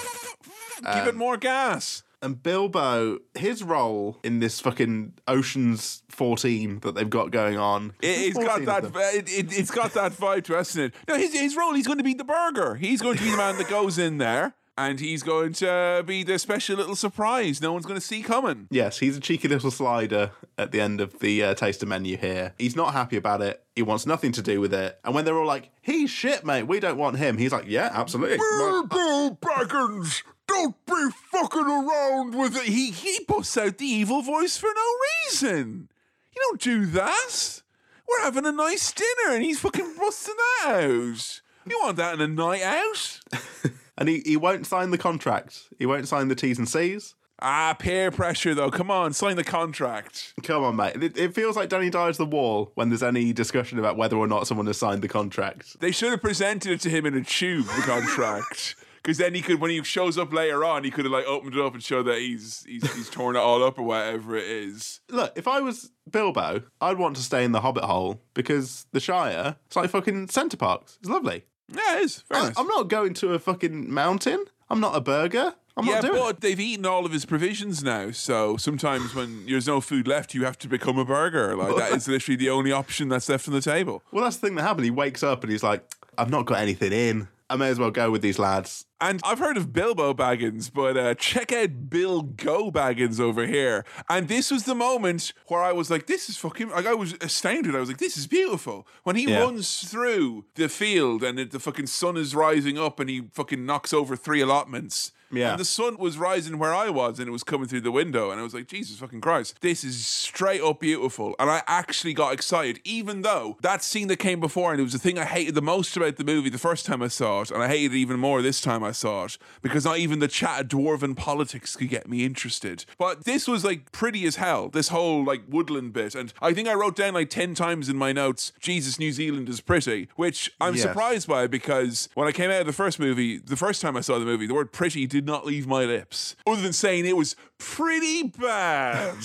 give it um, more gas. And Bilbo, his role in this fucking Ocean's 14 that they've got going on. It, it's got that. It, it, it's got that vibe to us, isn't it? No, his his role. He's going to be the burger. He's going to be the man that goes in there, and he's going to be the special little surprise. No one's going to see coming. Yes, he's a cheeky little slider at the end of the uh, taster menu here. He's not happy about it. He wants nothing to do with it. And when they're all like, he's shit, mate, we don't want him, he's like, yeah, absolutely. Bilbo Baggins, don't be fucking around with it. He he busts out the evil voice for no reason. You don't do that. We're having a nice dinner, and he's fucking busting that out. You want that in a night out? And he, he won't sign the contract. He won't sign the T's and C's. Ah, peer pressure though. Come on, sign the contract. Come on, mate. It, it feels like Danny Dyer's the wall when there's any discussion about whether or not someone has signed the contract. They should have presented it to him in a tube, the contract. Because then he could, when he shows up later on, he could have like opened it up and showed that he's he's, he's torn it all up or whatever it is. Look, if I was Bilbo, I'd want to stay in the Hobbit hole because the Shire, it's like fucking Center Parcs. It's lovely. Yeah, it is. Very I, nice. I'm not going to a fucking mountain. I'm not a burger. I'm yeah, not doing but it. they've eaten all of his provisions now. So sometimes when there's no food left, you have to become a burger. Like that is literally the only option that's left on the table. Well, that's the thing that happened. He wakes up and he's like, I've not got anything in. I may as well go with these lads. And I've heard of Bilbo Baggins, but uh, check out Bill Go Baggins over here. And this was the moment where I was like, this is fucking, like, I was astounded. I was like, this is beautiful. When he Yeah. runs through the field and it, the fucking sun is rising up and he fucking knocks over three allotments. Yeah. And the sun was rising where I was and it was coming through the window. And I was like, Jesus fucking Christ, this is straight up beautiful. And I actually got excited, even though that scene that came before and it was the thing I hated the most about the movie the first time I saw it. And I hated it even more this time I saw it because not even the chat of dwarven politics could get me interested. But this was like pretty as hell, this whole like woodland bit. And I think I wrote down like 10 times in my notes, Jesus, New Zealand is pretty, which I'm Yes. surprised by because when I came out of the first movie, the first time I saw the movie, the word pretty did not leave my lips, other than saying it was pretty bad.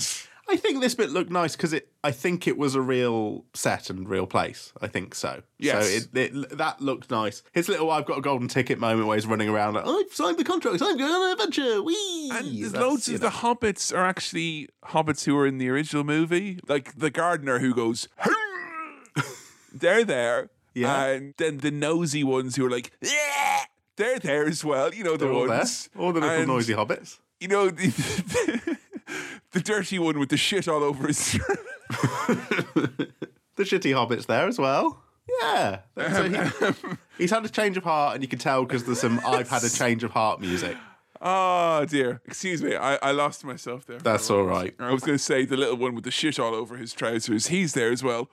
I think this bit looked nice because it. I think it was a real set and real place. I think so. Yes. So it, it that looked nice. His little "I've got a golden ticket" moment where he's running around like "I've signed the contract. I'm going on an adventure." Wee. And there's That's, loads of know. the hobbits are actually hobbits who were in the original movie, like the gardener who goes. they're there, Yeah. and then the nosy ones who are like, yeah, they're there as well. You know the They're all ones, All the little And, noisy hobbits. You know the, the dirty one with the shit all over his. The shitty hobbits there as well. Yeah. So he, um, um, he's had a change of heart, and you can tell because there's some "I've had a change of heart" music. oh dear, excuse me, I, I lost myself there. That's all right. I was going to say the little one with the shit all over his trousers. He's there as well.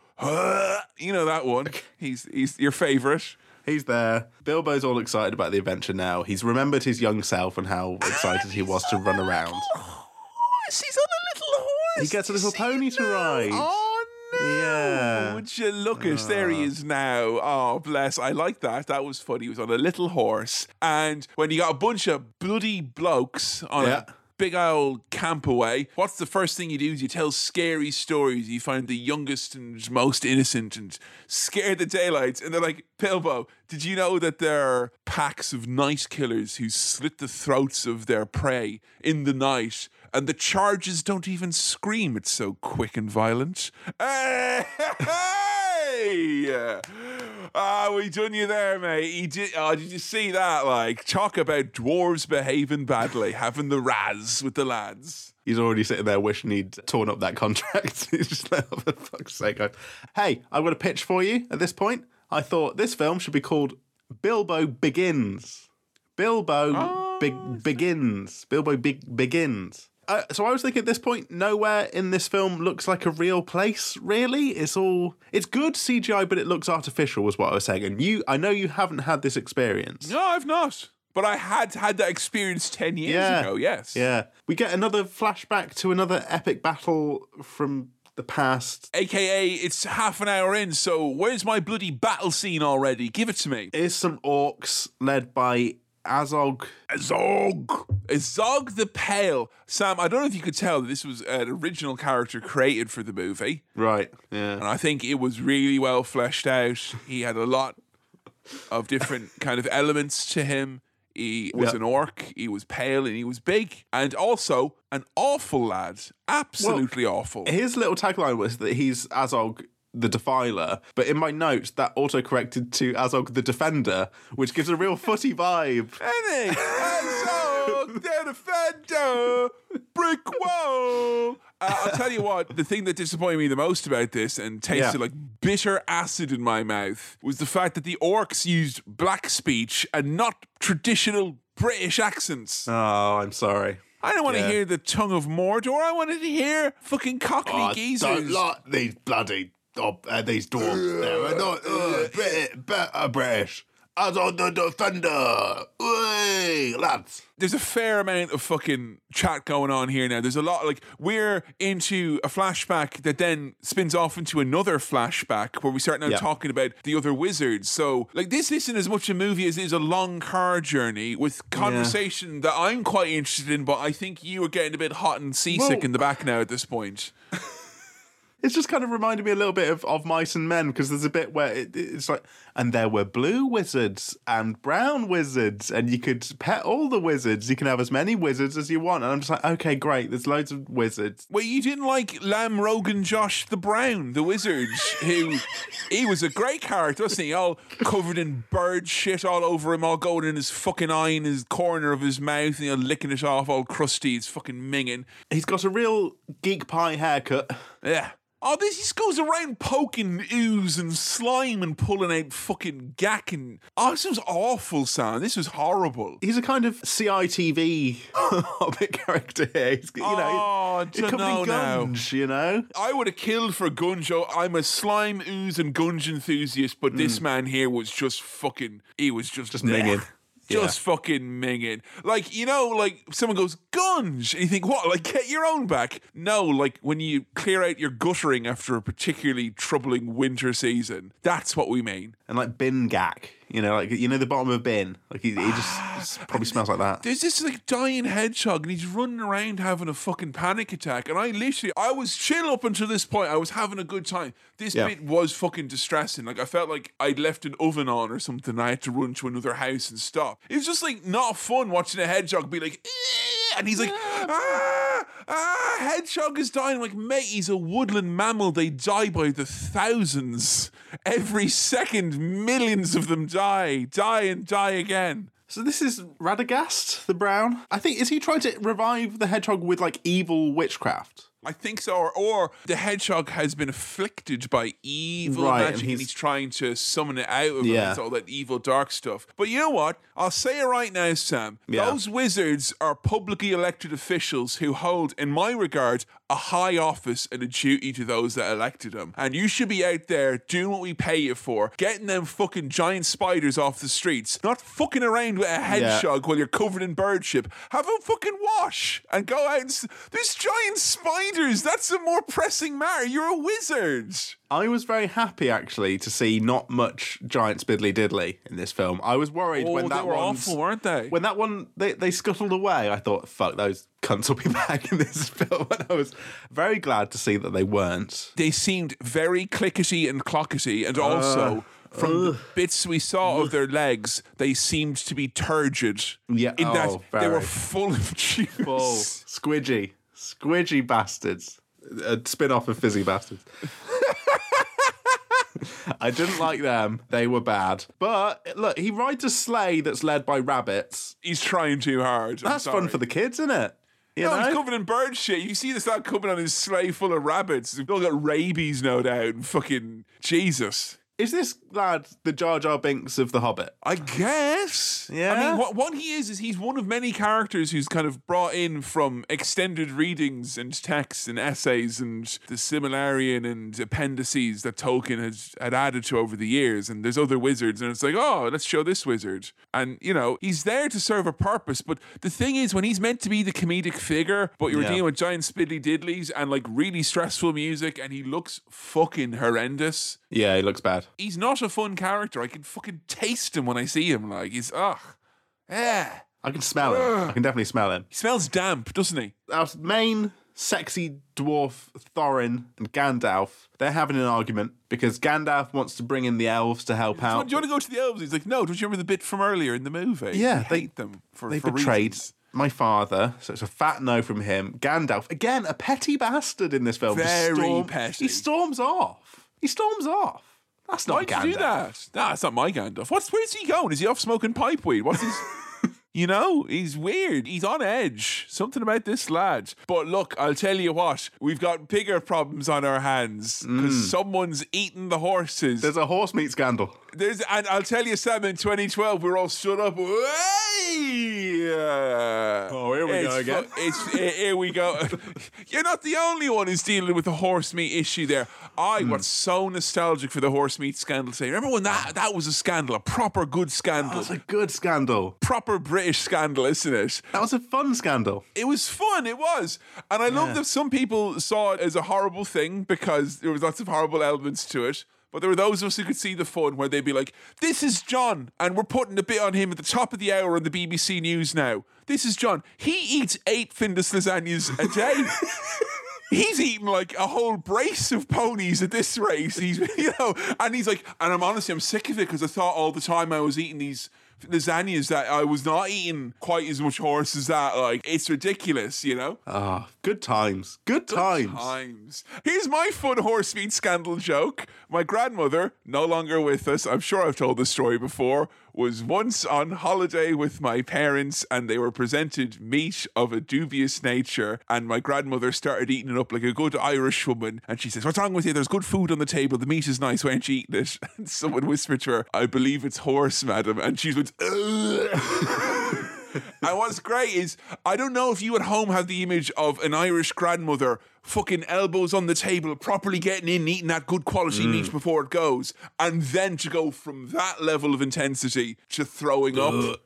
You know that one. He's he's your favourite. He's there. Bilbo's all excited about the adventure now. He's remembered his young self and how excited he was to run around. horse. He's on a little horse. He gets a little pony to ride. Oh no! Yeah. Would you look at? There he ah. is now. Oh bless! I like that. That was funny. He was on a little horse, and when you got a bunch of bloody blokes on Yeah. a big old camp away, what's the first thing you do? Is you tell scary stories. You find the youngest and most innocent and scare the daylights. And they're like, Bilbo, did you know that there are packs of night killers who slit the throats of their prey in the night? And the charges don't even scream. It's so quick and violent. Hey! Ah, we done you there, mate. He did, oh, did you see that? Like, talk about dwarves behaving badly, having the raz with the lads. He's already sitting there wishing he'd torn up that contract. He's just like, oh, for fuck's sake. going, Hey, I've got a pitch for you at this point. I thought this film should be called Bilbo Begins. Bilbo Oh, Big Begins. Bilbo Big Begins. Uh, so I was thinking at this point, nowhere in this film looks like a real place. Really, it's all it's good CGI, but it looks artificial. Was what I was saying. And you, I know you haven't had this experience. No, I've not. But I had had that experience 10 years Yeah. ago, yes. Yeah, we get another flashback to another epic battle from the past. AKA, it's half an hour in, so where's my bloody battle scene already? Give it to me. Is some orcs led by Azog. Zog. Zog the Pale. Sam, I don't know if you could tell that this was an original character created for the movie. Right. Yeah. And I think it was really well fleshed out. He had a lot of different kind of elements to him. He was Yeah. an orc, he was pale, and he was big. And also an awful lad. Absolutely awful. His little tagline was that he's Azog the Defiler, but in my notes that auto corrected to Azog the Defender, which gives a real footy vibe. Any Azog the defender, brick wall. Uh, I'll tell you what, the thing that disappointed me the most about this and tasted Yeah. like bitter acid in my mouth was the fact that the orcs used black speech and not traditional British accents. Oh, I'm sorry. I don't want to hear the tongue of Mordor. I wanted to hear fucking Cockney I geezers. don't like these bloody oh, uh, these dwarves. They're not uh, Brit- better British. Azog the Defender. Oi, lads. There's a fair amount of fucking chat going on here now. There's a lot like we're into a flashback that then spins off into another flashback where we start now Yeah. talking about the other wizards. So like this isn't as much a movie as it is a long car journey with conversation that I'm quite interested in, but I think you are getting a bit hot and seasick Well- in the back now at this point. It's just kind of reminded me a little bit of, of Mice and Men because there's a bit where it, it's like, and there were blue wizards and brown wizards, and you could pet all the wizards. You can have as many wizards as you want. And I'm just like, okay, great. There's loads of wizards. Well, you didn't like Lamb Rogan Josh the Brown, the wizard, who he was a great character, wasn't he? All covered in bird shit all over him, all going in his fucking eye in his corner of his mouth, and you know, licking it off, all crusty. He's fucking minging. He's got a real geek pie haircut. Yeah. Oh, this just goes around poking ooze and slime and pulling out fucking gack and oh, this was awful, Sam. This was horrible. He's a kind of CITV hobbit character here. He's, you know, Oh, dunno in now. gunge, you know? I would have killed for Gunjo. I'm a slime ooze and gunge enthusiast, but this mm. man here was just fucking. He was just Just minging. Just fucking minging. Like, you know, like someone goes, Gunge. And you think, what? Like, get your own back? No, like when you clear out your guttering after a particularly troubling winter season. That's what we mean. And like bin gack, You know, like you know the bottom of a bin. Like he, he just probably smells like that. There's this like dying hedgehog, and he's running around having a fucking panic attack. And I literally, I was chill up until this point. I was having a good time. This Yeah. bit was fucking distressing. Like I felt like I'd left an oven on or something. I had to run to another house and stop. It was just like not fun watching a hedgehog be like, and he's like, ah, ah, hedgehog is dying. Like, mate, he's a woodland mammal. They die by the thousands every second. Millions of them die, die and die again. So this is Radagast the Brown. I think is he trying to revive the hedgehog with like evil witchcraft? I think so, or, or the hedgehog has been afflicted by evil Right, magic and he's- he's, trying to summon it out of him. Yeah. It's all that evil dark stuff. But you know what? I'll say it right now, Sam. Yeah. Those wizards are publicly elected officials who hold, in my regard, a high office and a duty to those that elected them. And you should be out there doing what we pay you for, getting them fucking giant spiders off the streets, not fucking around with a hedgehog while you're covered in bird shit. Have a fucking wash and go out and. S- giant That's a more pressing matter. You're a wizard. I was very happy actually to see not much giant spiddly diddly in this film. I was worried Oh, when that were one's- awful, weren't they? When that one they, they scuttled away, I thought, fuck, those cunts will be back in this film. And I was very glad to see that they weren't. they seemed very clickety and clockety, and ah. also from the bits we saw of their legs, they seemed to be turgid. Yeah, in that oh, they were full of juice. Oh, squidgy. Squidgy bastards. A spin off of Fizzy Bastards. I didn't like them. They were bad. But look, he rides a sleigh that's led by rabbits. He's trying too hard. I'm That's fun for the kids, isn't it? You No, know? he's covered in bird shit. You see this lad coming on his sleigh full of rabbits. They've all got rabies, no doubt. And fucking Jesus. Is this lad the Jar Jar Binks of The Hobbit? I guess. Yeah. I mean, what, what he is, is he's one of many characters who's kind of brought in from extended readings and texts and essays and the Silmarillion and appendices that Tolkien has had added to over the years. And there's other wizards, and it's like, oh, let's show this wizard. And, you know, he's there to serve a purpose. But the thing is, when he's meant to be the comedic figure, but you're Yeah. dealing with giant spiddly diddlies and like really stressful music, and he looks fucking horrendous Yeah, he looks bad. he's not a fun character. I can fucking taste him when I see him. Like he's ugh, yeah. I can smell him. I can definitely smell him. He smells damp, doesn't he? Our main sexy dwarf Thorin and Gandalf, they're having an argument because Gandalf wants to bring in the elves to help out. do you want to go to the elves? He's like, no. Don't you remember the bit from earlier in the movie? Yeah, they- hate them for they for betrayed reasons. my father, so it's a fat no from him. Gandalf, again, a petty bastard in this film. Very storm- petty. He storms off. He storms off. That's not Why'd Gandalf. you do that? Nah, it's not my Gandalf. What's where's he going? Is he off smoking pipe weed? What's his? You know, he's weird. He's on edge. Something about this lad. But look, I'll tell you what, we've got bigger problems on our hands because someone's eaten the horses. Mm. There's a horse meat scandal. There's, and I'll tell you, Sam, in 2012, we're all stood up. Hey! Oh, here we go again. it's, eh, here we go. You're not the only one who's dealing with the horse meat issue there. I Hmm. was so nostalgic for the horse meat scandal. Say, remember when that that was a scandal, a proper good scandal, That was a good scandal. proper British scandal, isn't it? That was a fun scandal. it was fun. It was, and I love that some people saw it as a horrible thing because there was lots of horrible elements to it. But there were those of us who could see the fun, where they'd be like, "This is John, and we're putting a bit on him at the top of the hour on the BBC News now. This is John. He eats eight Findus lasagnas a day." He's eating like a whole brace of ponies at this race. He's, you know, and he's like, and I'm honestly, I'm sick of it because I thought all the time I was eating these lasagnas that I was not eating quite as much horse as that. Like, it's ridiculous, you know? Ah, good times. Good times. Times. Here's my fun horse meat scandal joke. My grandmother, no longer with us, I'm sure I've told this story before, was once on holiday with my parents and they were presented meat of a dubious nature. And my grandmother started eating it up like a good Irish woman. And she says, What's wrong with you? There's good food on the table. The meat is nice. Why aren't you eating it? And someone whispered to her, I believe it's horse, madam. And she went. And what's great is I don't know if you at home have the image of an Irish grandmother fucking elbows on the table, properly getting in, eating that good quality meat before it goes, and then to go from that level of intensity to throwing up.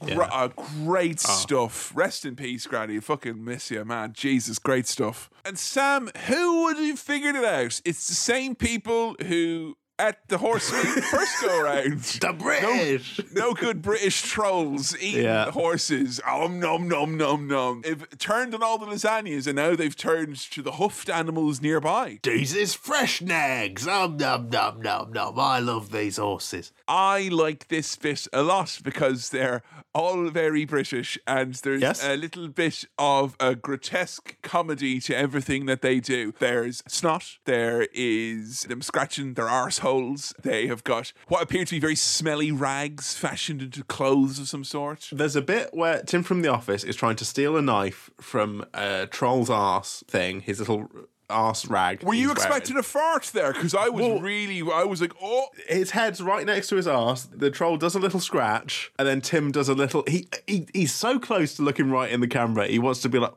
Gr- uh, great stuff. Rest in peace, Granny. Fucking miss you, man. Jesus, great stuff. And Sam, who would have figured it out? It's the same people who at the horse meet first go around. The British. No good British trolls eating Yeah. horses. Om nom nom nom nom. They've turned on all the lasagnas and now they've turned to the hoofed animals nearby. These is fresh nags. Um, nom, nom, nom, nom. I love these horses. I like this bit a lot because they're all very British and there's Yes. a little bit of a grotesque comedy to everything that they do. There's snot, there is them scratching their arseholes, they have got what appear to be very smelly rags fashioned into clothes of some sort. There's a bit where Tim from the office is trying to steal a knife from a troll's arse thing, his little arse rag. Were you wearing. expecting a fart there? Because I was Well- really, I was like, oh, His head's right next to his arse. The troll does a little scratch, and then Tim does a little. He, he he's so close to looking right in the camera. He wants to be like,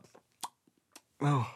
oh,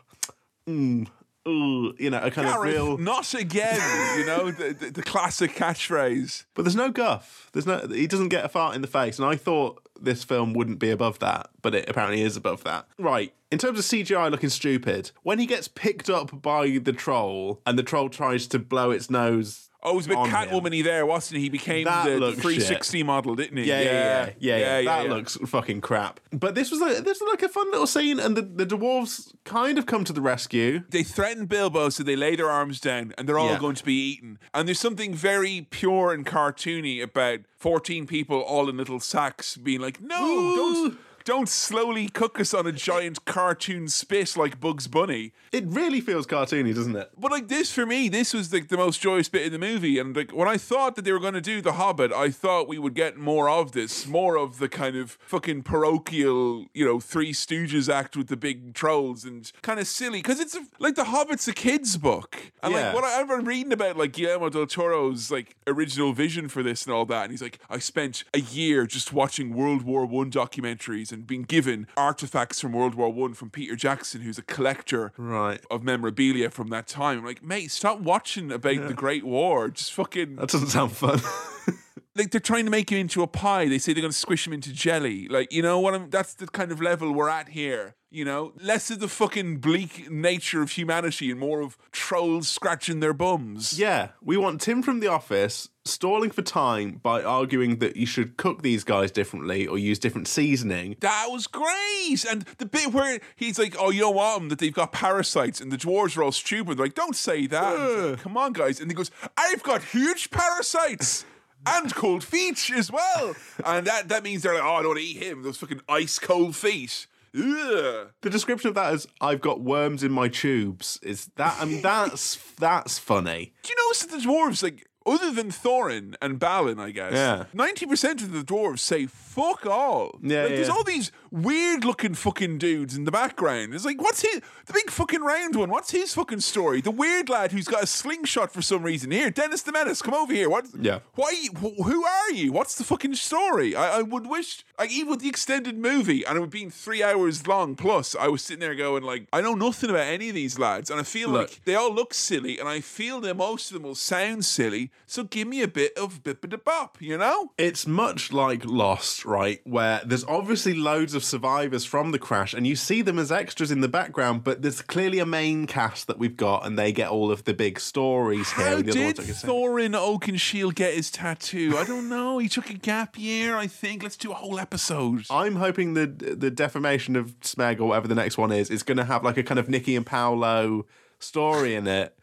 mm, ooh, you know, a kind Gareth, of real. not again. you know, the, the, the classic catchphrase. But there's no guff. There's no. He doesn't get a fart in the face, and I thought this film wouldn't be above that, but it apparently is above that. Right. In terms of CGI looking stupid, when he gets picked up by the troll and the troll tries to blow its nose. Oh, it was a bit. Catwoman-y there, wasn't he? He became That the looks 360 model, didn't he? Yeah, yeah, yeah, yeah. yeah, that looks fucking crap. But this was like this was like a fun little scene, and the, the dwarves kind of come to the rescue. They threaten Bilbo, so they lay their arms down, and they're all Yeah. going to be eaten. And there's something very pure and cartoony about 14 people all in little sacks being like, "No, don't." Don't slowly cook us on a giant cartoon spit like Bugs Bunny. It really feels cartoony, doesn't it? But like this for me, this was like the most joyous bit in the movie. And like when I thought that they were going to do The Hobbit, I thought we would get more of this, more of the kind of fucking parochial, you know, Three Stooges act with the big trolls and kind of silly because it's a, like The Hobbit's a kid's book. And Yeah. like what I, I've been reading about like Guillermo del Toro's like original vision for this and all that, and he's like, I spent a year just watching World War One documentaries and being given artifacts from World War One from Peter Jackson, who's a collector Right. of memorabilia from that time. I'm like, mate, stop watching about the Great War. Just fucking That doesn't sound fun. like they're trying to make him into a pie. They say they're going to squish him into jelly. Like, you know what? I'm, that's the kind of level we're at here. You know, less of the fucking bleak nature of humanity and more of trolls scratching their bums. yeah, we want Tim from the office stalling for time by arguing that you should cook these guys differently or use different seasoning. That was great. And the bit where he's like, oh, you don't want them, that they've got parasites, and the dwarves are all stupid. They're like, don't say that. And like, Come on, guys. And he goes, I've got huge parasites. And cold feet as well. And that, that means they're like, oh, I don't want to eat him. Those fucking ice cold feet. Ugh. The description of that is "I've got worms in my tubes" is that. I mean, that's that's funny. Do you notice that the dwarves, like, other than Thorin and Balin, I guess, Yeah. 90% of the dwarves say fuck all. Yeah, like, There's all these weird looking fucking dudes in the background. It's like, what's his, the big fucking round one, what's his fucking story? The weird lad who's got a slingshot for some reason. Here, Dennis the Menace, come over here. What? Yeah. Why? wh- Who are you? What's the fucking story? I, I would wish, like, even with the extended movie, and it would be three hours long plus, I was sitting there going, like, I know nothing about any of these lads, and I feel Look. like they all look silly, and I feel that most of them will sound silly. So give me a bit of bip bop, you know? It's much like Lost, right? Where there's obviously loads of survivors from the crash, and you see them as extras in the background, but there's clearly a main cast that we've got, and they get all of the big stories here. How other did ones, like I. Thorin Oakenshield get his tattoo? I don't know. He took a gap year, I think. Let's do a whole episode. I'm hoping the the defamation of Smeg or whatever the next one is is going to have like a kind of Nikki and Paulo story in it,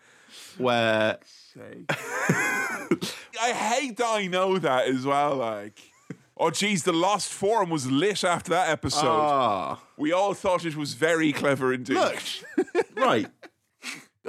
where I hate that I know that as well. Like, oh, geez, the Lost Forum was lit after that episode. ah, we all thought it was very clever indeed. look, right.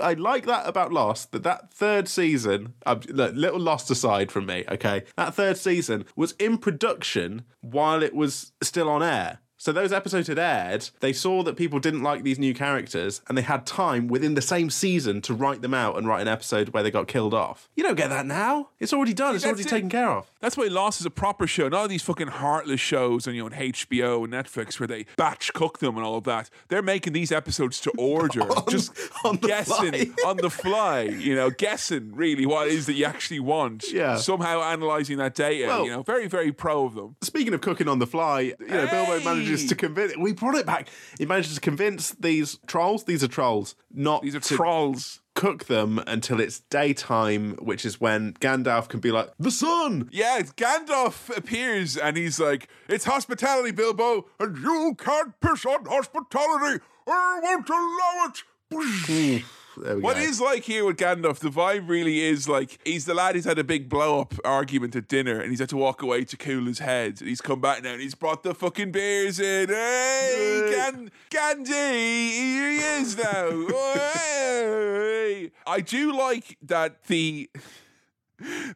I like that about Lost. That that third season, um, look, little Lost aside from me, okay, that third season was in production while it was still on air. So those episodes had aired. They saw that people didn't like these new characters, and they had time within the same season to write them out and write an episode where they got killed off. You don't get that now. It's already done. It's already it. taken care of. That's why Lost is a proper show. Not all these fucking heartless shows on you know on HBO and Netflix where they batch cook them and all of that. They're making these episodes to order, just on the guessing fly. on the fly. You know, guessing really what it is that you actually want. Yeah. Somehow analyzing that data. Well- you know, very very pro of them. Speaking of cooking on the fly, you know, Bilbo Hey! Manages to convince. We brought it back. He manages to convince these trolls. These are trolls, not These are trolls. cook them until it's daytime, which is when Gandalf can be like, the sun! Yeah, Gandalf appears and he's like, It's hospitality, Bilbo, and you can't piss on hospitality. I won't allow it. Hmm. We What go. is like here with Gandalf, the vibe really is like he's the lad who's had a big blow up argument at dinner and he's had to walk away to cool his head. And he's come back now and he's brought the fucking beers in. Hey, Gan- Gandhi, here he is now. Oh, hey. I do like that the.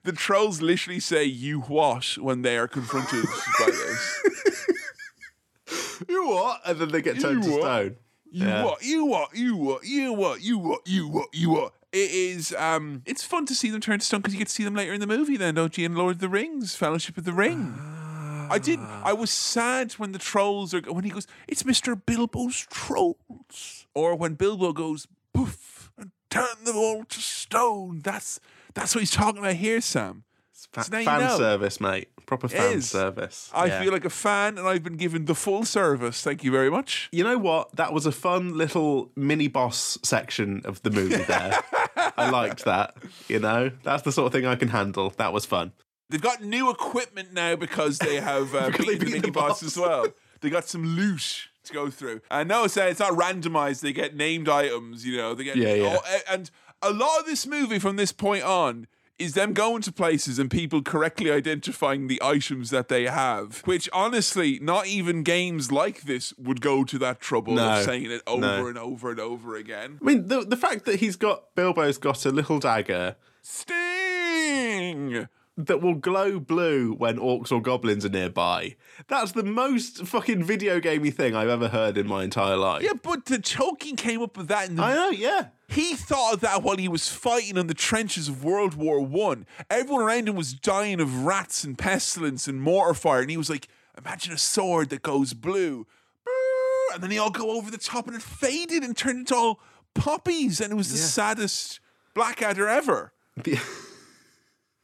The trolls literally say "you what" when they are confronted by this. You what? And then they get turned You to what? stone. You Yeah. what? You what? You what? You what? You what? You what? You what? It is. Um, it's fun to see them turn to stone because you get to see them later in the movie. Then don't you? In Lord of the Rings, Fellowship of the Ring. I did. I was sad when the trolls are when he goes. It's Mister Bilbo's trolls, or when Bilbo goes poof and turn them all to stone. That's that's what he's talking about here, Sam. Fa- So fan know. service, mate. Proper fan is. service. I Yeah. feel like a fan, and I've been given the full service. Thank you very much. You know what? That was a fun little mini boss section of the movie there. I liked that. You know, that's the sort of thing I can handle. That was fun. They've got new equipment now because they have uh, Because they beaten the beat mini the boss boss. as well. They got some loot to go through. And no, so it's not randomized. They get named items. You know, they get Yeah, yeah. oh, and a lot of this movie from this point on. Is them going to places and people correctly identifying the items that they have, which honestly, not even games like this would go to that trouble No, of saying it over no. and over and over again. I mean, the the fact that he's got Bilbo's got a little dagger Sting! That will glow blue when orcs or goblins are nearby. That's the most fucking video gamey thing I've ever heard in my entire life. Yeah, but the Tolkien came up with that in the I know, yeah. He thought of that while he was fighting in the trenches of World War One. Everyone around him was dying of rats and pestilence and mortar fire, and he was like, "Imagine a sword that goes blue." And then they all go over the top, and it faded and turned into all poppies, and it was the Yeah. saddest Blackadder ever. The-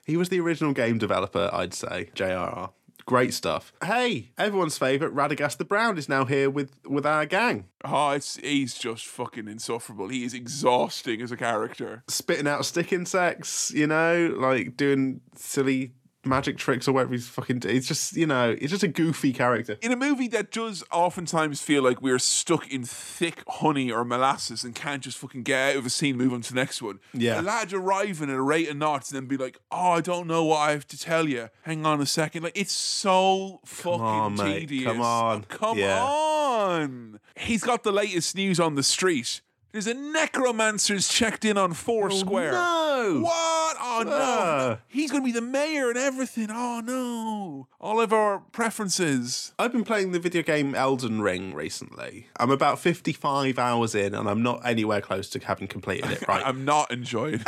he was the original game developer, I'd say. JRR. Great stuff. Hey, everyone's favourite Radagast the Brown is now here with, with our gang. Oh, it's he's just fucking insufferable. He is exhausting as a character. Spitting out stick insects, you know, like doing silly magic tricks or whatever he's fucking. He's just, you know, he's just a goofy character. in a movie that does oftentimes feel like we're stuck in thick honey or molasses and can't just fucking get out of a scene, move on to the next one. Yeah. A lad arriving at a rate of knots and then be like, oh, I don't know what I have to tell you. Hang on a second. Like, it's so fucking on, mate. tedious. Come on. Oh, come Yeah. on. He's got the latest news on the street. There's a necromancer's checked in on Foursquare. no. What? Oh no. Ah. He's going to be the mayor and everything. Oh no. All of our preferences. I've been playing the video game Elden Ring recently. I'm about 55 hours in and I'm not anywhere close to having completed it, right? I'm not enjoying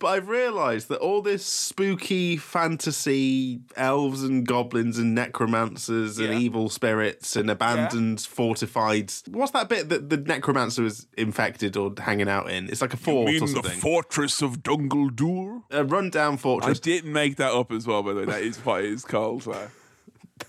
but I've realised that all this spooky fantasy, elves and goblins and necromancers and Yeah. evil spirits and abandoned fortified. What's that bit that the necromancer was infected or hanging out in? It's like a fort or mean the something. fortress of Dungledoor? a rundown fortress. I didn't make that up as well, by the way. That is what it is called. Uh,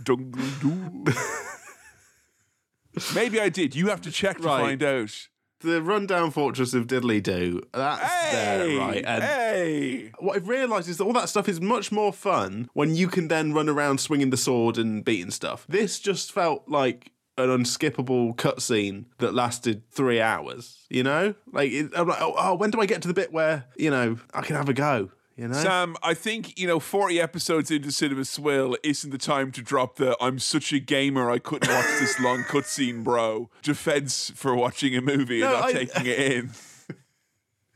Dungledoor. Maybe I did. You have to check to Right. find out. The rundown fortress of Diddley Do. That's there, right? And hey. what I've realised is that all that stuff is much more fun when you can then run around swinging the sword and beating stuff. This just felt like an unskippable cutscene that lasted three hours. You know, like it, I'm like, oh, oh, when do I get to the bit where you know I can have a go? You know, Sam, I think, you know, 40 episodes into Cinema Swill isn't the time to drop the I'm such a gamer I couldn't watch this long cutscene, bro. Defense for watching a movie and not I- taking it in.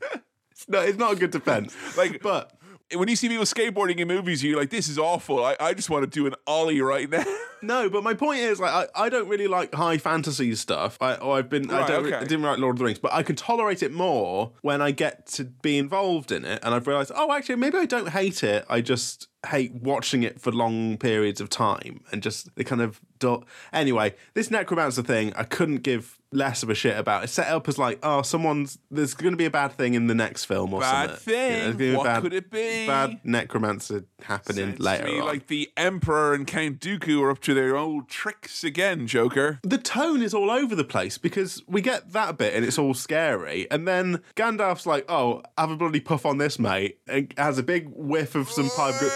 it's not, it's not a good defense. Like, but when you see people skateboarding in movies, you're like, this is awful. I, I just want to do an ollie right now. No, but my point is, like, I, I don't really like high fantasy stuff. I, or I've been, I, don't, okay. I didn't write Lord of the Rings, but I can tolerate it more when I get to be involved in it, and I've realised, oh, actually, maybe I don't hate it. I just hate watching it for long periods of time and just the kind of. Do- anyway, this necromancer thing, I couldn't give less of a shit about. It's set up as like, oh, someone's there's going to be a bad thing in the next film or something. Bad something. thing? be a What bad, could it be? Bad necromancer happening Sounds to later me on. like the Emperor and Count Dooku are up to their old tricks again, Joker. the tone is all over the place because we get that bit and it's all scary, and then Gandalf's like, "Oh, have a bloody puff on this, mate," and has a big whiff of some pipe. Go,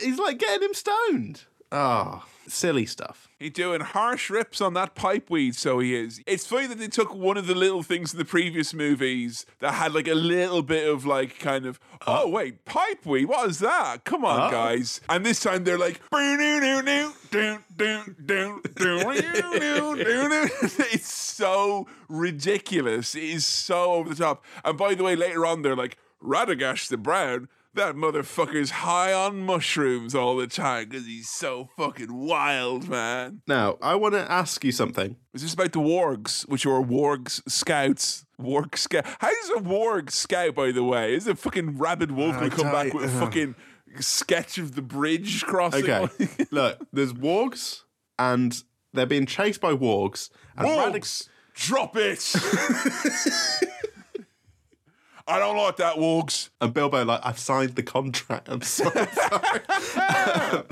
He's like getting him stoned. Oh, silly stuff. He's doing harsh rips on that pipe weed, so he is. It's funny that they took one of the little things in the previous movies that had like a little bit of like kind of, oh wait, pipe weed, what is that? Come on, guys. And this time they're like, it's so ridiculous. It is so over the top. And by the way, later on, they're like, Radagast the Brown. That motherfucker's high on mushrooms all the time because he's so fucking wild, man. Now, I want to ask you something. Is this about the wargs, which are wargs scouts? Warg scout. How does a warg scout, by the way? Is a fucking rabid wolf going to uh, come back with a fucking sketch of the bridge crossing? Okay, look, there's wargs, and they're being chased by wargs. And Radagast- Wargs, drop it. I don't like that, wargs. And Bilbo, like, I've signed the contract. I'm so sorry.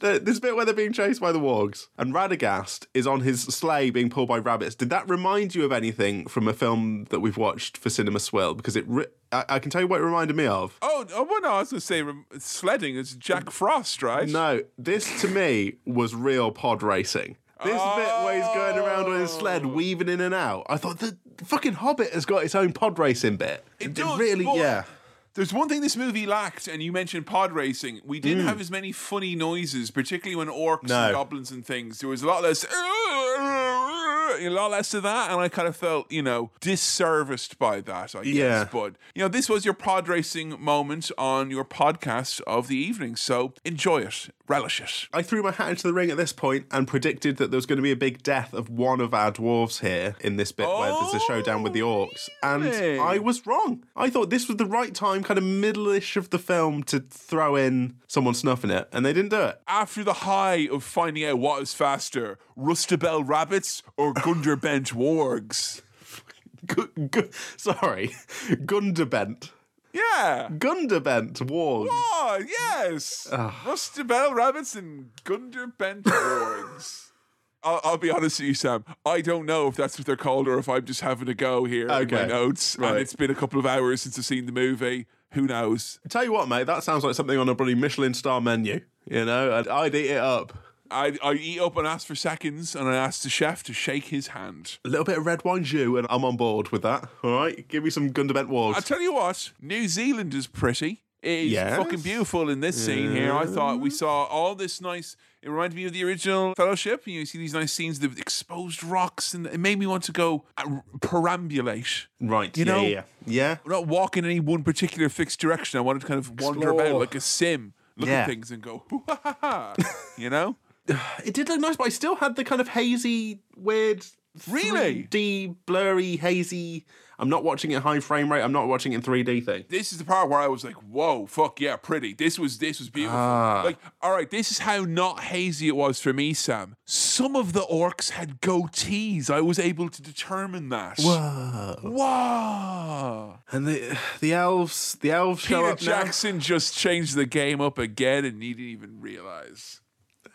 The- this bit where they're being chased by the wargs, and Radagast is on his sleigh being pulled by rabbits. Did that remind you of anything from a film that we've watched for Cinema Swill? Because it, ri- I, I can tell you what it reminded me of. Oh, oh well, no, I was going to say rem- sledding is Jack Frost, right? No, this to me was real pod racing. This bit where he's going around on his sled, Oh. weaving in and out. I thought the fucking Hobbit has got its own pod racing bit. It does, really, yeah. There's one thing this movie lacked, and you mentioned pod racing. We didn't have as many funny noises, particularly when orcs Mm. No. and goblins and things. There was a lot less, a lot less of that, and I kind of felt, you know, disserviced by that. I guess, Yeah. but you know, this was your pod racing moment on your podcast of the evening, so enjoy it, relish it. I threw my hat into the ring at this point and predicted that there was going to be a big death of one of our dwarves here in this bit where there's a showdown with the orcs. And? I oh! was wrong. I thought this was the right time, kind of middle-ish of the film, to throw in someone snuffing it, and they didn't do it. After the high of finding out what is faster, Rustabel rabbits or Gunderbent wargs. Gu- gu- sorry, Gundabent. Yeah. Gundabent warg. Oh, yes. Rustabel rabbits and Gunderbent wargs. I'll, I'll be honest with you, Sam. I don't know if that's what they're called or if I'm just having a go here in my Okay. notes. Right. And it's been a couple of hours since I've seen the movie. Who knows? Tell you what, mate, that sounds like something on a bloody Michelin star menu. You know, I'd, I'd eat it up. I, I eat up and ask for seconds, and I ask the chef to shake his hand. A little bit of red wine jus, and I'm on board with that. All right, give me some Gundabent Wars. I tell you what, New Zealand is pretty. It is Yes. fucking beautiful in this scene here. I thought we saw all this nice. It reminded me of the original Fellowship. You, know, you see these nice scenes of exposed rocks, and it made me want to go uh, perambulate. right, you yeah, know- yeah, yeah. Not walk in any one particular fixed direction. I wanted to kind of wander about like a sim, look Yeah. at things and go, "Hoo, ha, ha, ha," you know? It did look nice, but I still had the kind of hazy, weird, Really? 3D, blurry, hazy. I'm not watching it high frame rate. I'm not watching it in 3D thing. this is the part where I was like, "Whoa, fuck yeah, pretty." This was this was beautiful. Ah. Like, all right, this is how not hazy it was for me, Sam. Some of the orcs had goatees. I was able to determine that. Whoa. whoa! And the the elves, the elves show Peter up Jackson just changed the game up again, and he didn't even realize.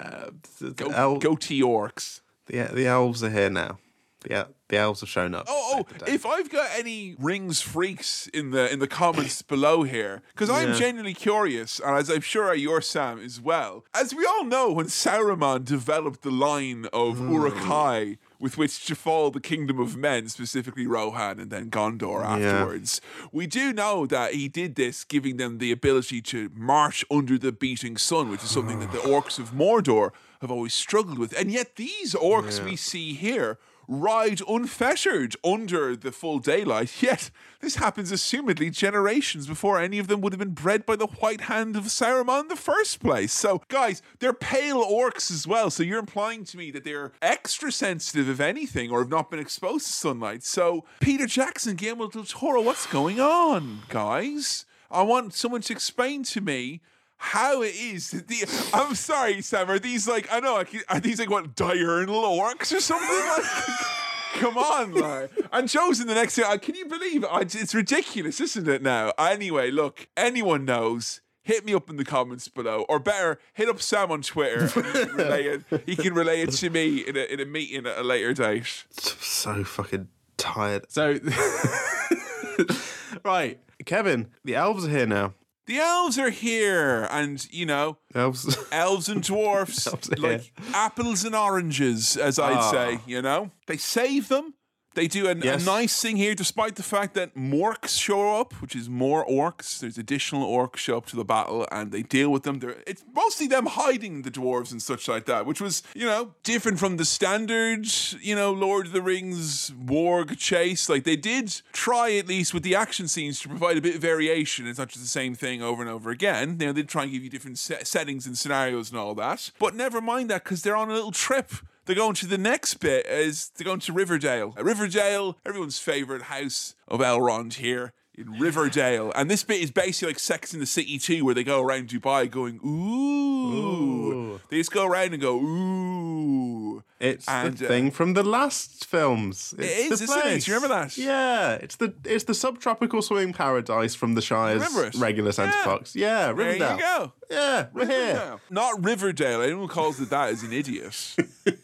Uh, the, the, Go, el- goatee orcs. the, the elves are here now. The, the elves have shown up. Oh, oh! If I've got any rings freaks in the in the comments below here, because I'm Yeah. genuinely curious, and as I'm sure you're Sam as well. As we all know, when Saruman developed the line of Uruk-hai with which to fall the kingdom of men, specifically Rohan and then Gondor afterwards, we do know that he did this, giving them the ability to march under the beating sun, which is something that the orcs of Mordor have always struggled with. And yet, these orcs we see here ride unfettered under the full daylight. Yet this happens assumedly generations before any of them would have been bred by the white hand of Saruman in the first place. So, guys, they're pale orcs as well. So you're implying to me that they're extra sensitive, if anything, or have not been exposed to sunlight. So, Peter Jackson, Guillermo del Toro, what's going on, guys? I want someone to explain to me how it is. that The, I'm sorry, Sam. Are these like I know? Are these like what diurnal orcs or something? Like, come on, like. And Joe's in the next year. Uh, can you believe it? It's ridiculous, isn't it? Now, anyway, look. Anyone knows hit me up in the comments below, or better, hit up Sam on Twitter. he, can relay it, he can relay it to me in a, in a meeting at a later date. So fucking tired. So, right, Kevin, the elves are here now. The elves are here, and you know, elves, elves and dwarfs, elves like here. apples and oranges, as I'd oh. say. You know, they save them they do a, yes. a, nice thing here, despite the fact that morks show up, which is more orcs. There's additional orcs show up to the battle, and they deal with them. They're, it's mostly them hiding the dwarves and such like that, which was, you know, different from the standard, you know, Lord of the Rings warg chase. Like they did try at least with the action scenes to provide a bit of variation. It's not just the same thing over and over again. You know, they try and give you different se- settings and scenarios and all that. But never mind that because they're on a little trip they're going to the next bit is they're going to Riverdale. Riverdale, everyone's favorite house of Elrond here in Riverdale. And this bit is basically like Sex in the City 2, where they go around Dubai going, ooh. ooh. They just go around and go, ooh. It's and, the uh, thing from the last films. It's it is, isn't it? Do you remember that? Yeah. It's the it's the subtropical swimming paradise from the Shire's regular centre yeah. Fox. Yeah, Riverdale. There you go. Yeah, we're Riverdale. here. Not Riverdale. Anyone calls it that is an idiot.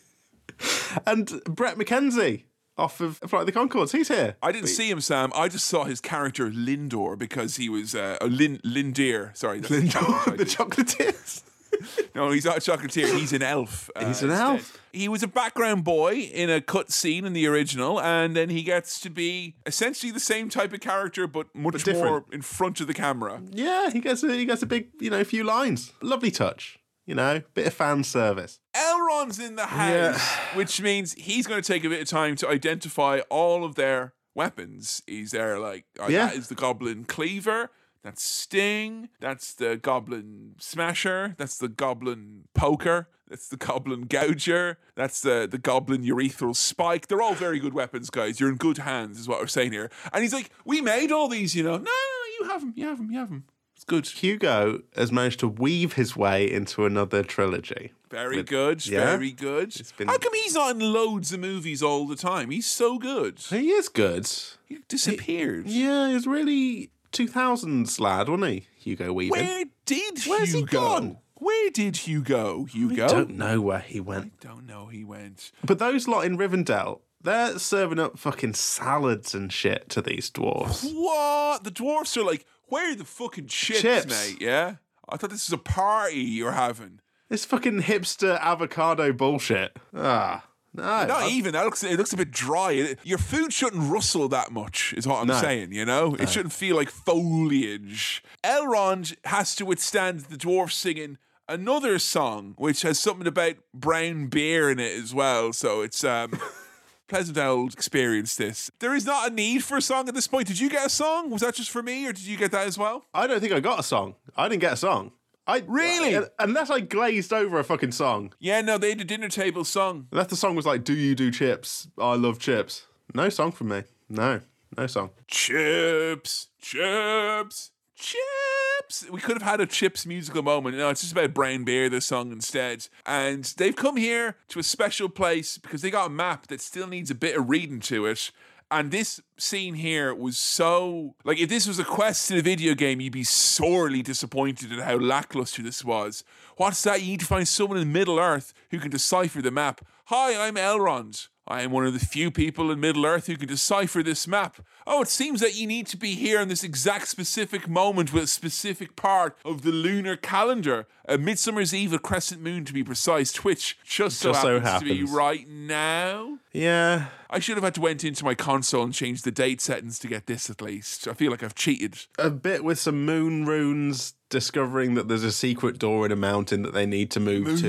and Bret McKenzie off of Flight of the Conchords. He's here. I didn't see him, Sam. I just saw his character Lindor because he was uh, oh, Lin Lindeer. Sorry, Lindor, the chocolatiers. no, he's not a chocolatier. He's an elf. Uh, he's an instead. elf. He was a background boy in a cut scene in the original, and then he gets to be essentially the same type of character, but much but more in front of the camera. Yeah, he gets a he gets a big you know few lines. Lovely touch you know, bit of fan service. Elrond's in the house, yeah. which means he's going to take a bit of time to identify all of their weapons. He's there, like, oh, yeah. that is the goblin cleaver. That's Sting. That's the Goblin Smasher. That's the Goblin Poker. That's the Goblin Gouger. That's the, the Goblin Urethral Spike. They're all very good weapons, guys. You're in good hands, is what we're saying here. And he's like, We made all these, you know. No, no, no you have them. You have them. You have them. It's good. Hugo has managed to weave his way into another trilogy. Very With, good. Yeah? Very good. Been... How come he's not in loads of movies all the time? He's so good. He is good. He disappeared. He, yeah, he's really 2000s lad, wasn't he? Hugo Weaving. Where did Where's Hugo? he gone? Where did Hugo? Hugo? I don't know where he went. I don't know he went. But those lot in Rivendell, they're serving up fucking salads and shit to these dwarfs. What? The dwarfs are like, where are the fucking chips, chips, mate? Yeah? I thought this was a party you're having. This fucking hipster avocado bullshit. Ah. No, not I, even. That looks it looks a bit dry. Your food shouldn't rustle that much, is what I'm no, saying. You know, no. it shouldn't feel like foliage. Elrond has to withstand the dwarf singing another song, which has something about brown beer in it as well. So it's um, Pleasant Old experienced this. There is not a need for a song at this point. Did you get a song? Was that just for me, or did you get that as well? I don't think I got a song. I didn't get a song. I really I, unless I glazed over a fucking song. Yeah, no, they had a dinner table song. Unless the song was like, "Do you do chips? I love chips." No song from me. No, no song. Chips, chips, chips. Chips. We could have had a Chips musical moment. No, it's just about Brown Beer, the song instead. And they've come here to a special place because they got a map that still needs a bit of reading to it. And this scene here was so like if this was a quest in a video game, you'd be sorely disappointed at how lackluster this was. What's that? You need to find someone in Middle Earth who can decipher the map. Hi, I'm Elrond. I am one of the few people in Middle Earth who can decipher this map. Oh, it seems that you need to be here in this exact specific moment with a specific part of the lunar calendar. A Midsummer's Eve, a crescent moon to be precise, which just so, just happens, so happens to be right now. Yeah. I should have had to went into my console and change the date settings to get this at least. I feel like I've cheated. A bit with some moon runes discovering that there's a secret door in a mountain that they need to move Moons.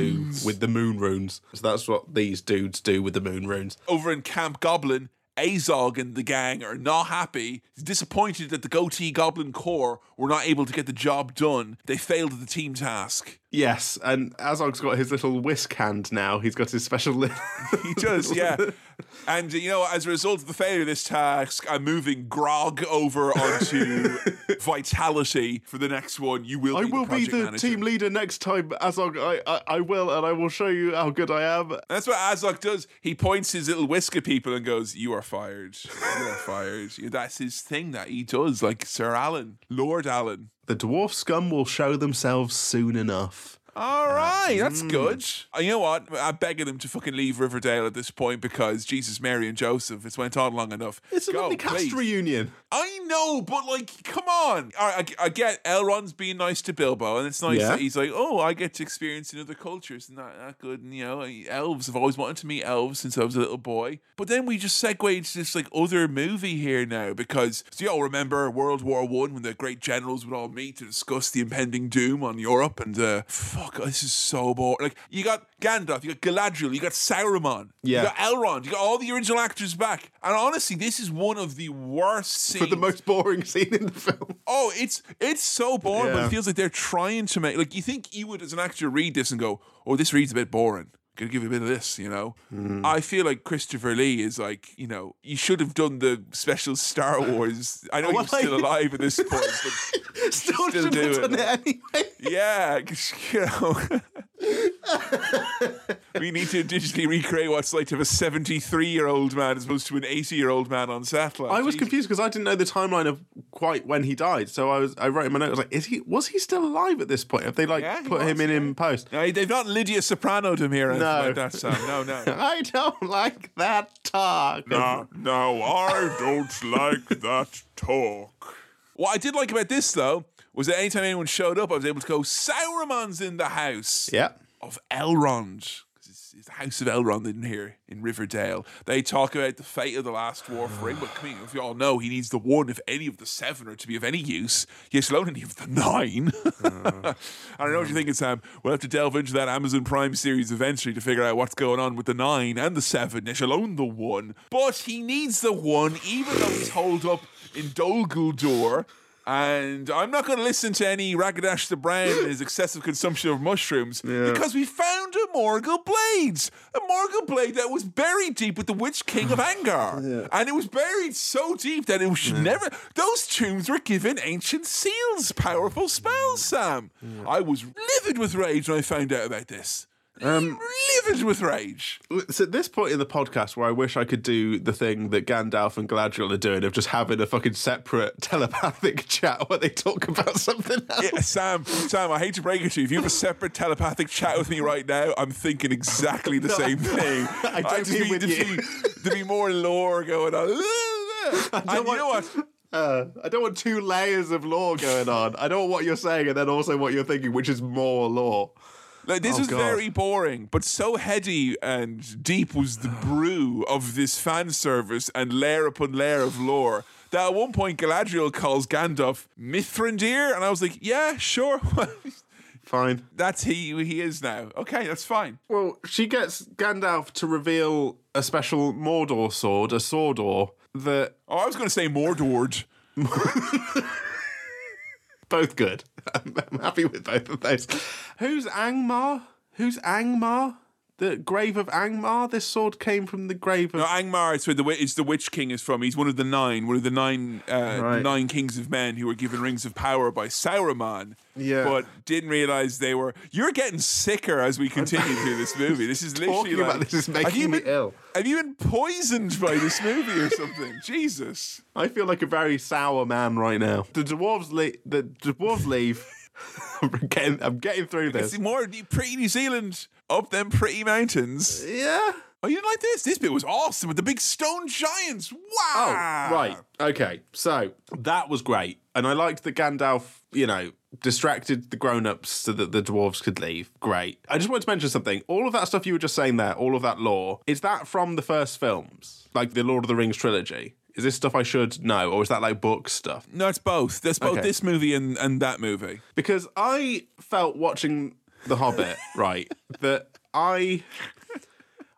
to with the moon runes. So that's what these dudes do with the moon runes. Over in Camp Goblin, Azog and the gang are not happy. Disappointed that the Goatee Goblin Corps were not able to get the job done. They failed at the team task. Yes, and Azog's got his little whisk hand now. He's got his special. Li- He does, yeah. And you know, as a result of the failure of this task, I'm moving Grog over onto Vitality for the next one. You will. I be will the be the team leader next time, Azog. I, I I will, and I will show you how good I am. That's what Azog does. He points his little whisk at people and goes, "You are fired. You are fired." That's his thing that he does, like Sir Alan, Lord Alan. The dwarf scum will show themselves soon enough. All right, that's mm. good. Uh, You know what? I'm begging him to fucking leave Riverdale at this point because Jesus, Mary, and Joseph. It's went on long enough. It's a Go, lovely cast please. reunion. I know, but like, come on. Right, I, I get Elrond's being nice to Bilbo, and it's nice Yeah. that he's like, oh, I get to experience in other cultures, and that, that good. And you know, elves. I've always wanted to meet elves since I was a little boy. But then we just segue into this like other movie here now because do you all remember World War One when the great generals would all meet to discuss the impending doom on Europe? And uh, fuck, Oh, this is so boring. Like, you got Gandalf, you got Galadriel, you got Sauron, Yeah. you got Elrond, you got all the original actors back. And honestly, this is one of the worst scenes. For the most boring scene in the film. Oh, it's it's so boring, but it feels like they're trying to make like you think you would as an actor read this and go, "Oh, this reads a bit boring." Gonna give you a bit of this, you know. Mm. I feel like Christopher Lee is like, you know, you should have done the special Star Wars. I know Oh, you're still alive at this point, but Still, Still should do have it. done it anyway. yeah, you know. We need to digitally recreate what it's like to have a 73 year old man as opposed to an 80 year old man on satellite. I was Jeez. confused because I didn't know the timeline of quite when he died. So I was I wrote in my note, I was like, is he was he still alive at this point? Have they like Yeah, put him in in post? No, they've not Livia Soprano'd him here No. like that, Sam. No, no. I don't like that talk. No, no, I don't like that talk. What I did like about this, though, was that anytime anyone showed up, I was able to go, Sauron's in the house Yeah. of Elrond. It's, it's the house of Elrond in here in Riverdale. They talk about the fate of the last dwarf ring, but come on, if you all know, he needs the one if any of the seven are to be of any use. Yes, alone any of the nine. I don't know what you're thinking, Sam. We'll have to delve into that Amazon Prime series eventually to figure out what's going on with the nine and the seven, let alone the one. But he needs the one, even though he's holed up in Dol Guldur. And I'm not going to listen to any Radagast the Brown and his excessive consumption of mushrooms because we found a Morgul Blades. A Morgul Blade that was buried deep with the Witch King of Angmar. And it was buried so deep that it should never. Those tombs were given ancient seals, powerful spells, Sam. I was livid with rage when I found out about this. Livid with rage. It's at this point in the podcast where I wish I could do the thing that Gandalf and Galadriel are doing of just having a fucking separate telepathic chat where they talk about something else. Yeah, Sam, Sam, I hate to break it to you. If you have a separate telepathic chat with me right now, I'm thinking exactly the same thing. I don't just mean need with to you. Be, to be more lore going on. I and you know what? Uh, I don't want two layers of law going on. I don't want what you're saying and then also what you're thinking, which is more law. Like this Oh, was God. very boring, but so heady and deep was the brew of this fan service and layer upon layer of lore that at one point Galadriel calls Gandalf Mithrandir, and I was like, yeah, sure. Fine. that's he who he is now. Okay, that's fine. Well, she gets Gandalf to reveal a special Mordor sword, a Sordor, that Oh, I was going to say Mordord. both good. I'm, I'm happy with both of those. Who's Angmar? Who's Angmar? The grave of Angmar. This sword came from the grave of. No, Angmar is where the it's the Witch King is from. He's one of the nine, one of the nine, uh, Right. nine kings of men who were given rings of power by Sauron. Yeah. but didn't realize they were. You're getting sicker as we continue through this movie. This is literally Talking about like- this is have making you me ill. Have you been poisoned by this movie or something? Jesus. I feel like a very sour man right now. The dwarves leave. The dwarves leave. I'm getting. I'm getting through this. It's more pretty New Zealand up them pretty mountains. Yeah. Oh, you didn't like this? This bit was awesome with the big stone giants. Oh, wow. Oh, right. Okay. So that was great. And I liked that Gandalf, you know, distracted the grown ups so that the dwarves could leave. Great. I just wanted to mention something. All of that stuff you were just saying there, all of that lore, is that from the first films? Like the Lord of the Rings trilogy? Is this stuff I should know, or is that like book stuff? No, it's both. There's both Okay. this movie and, and that movie. Because I felt watching The Hobbit, right, that I.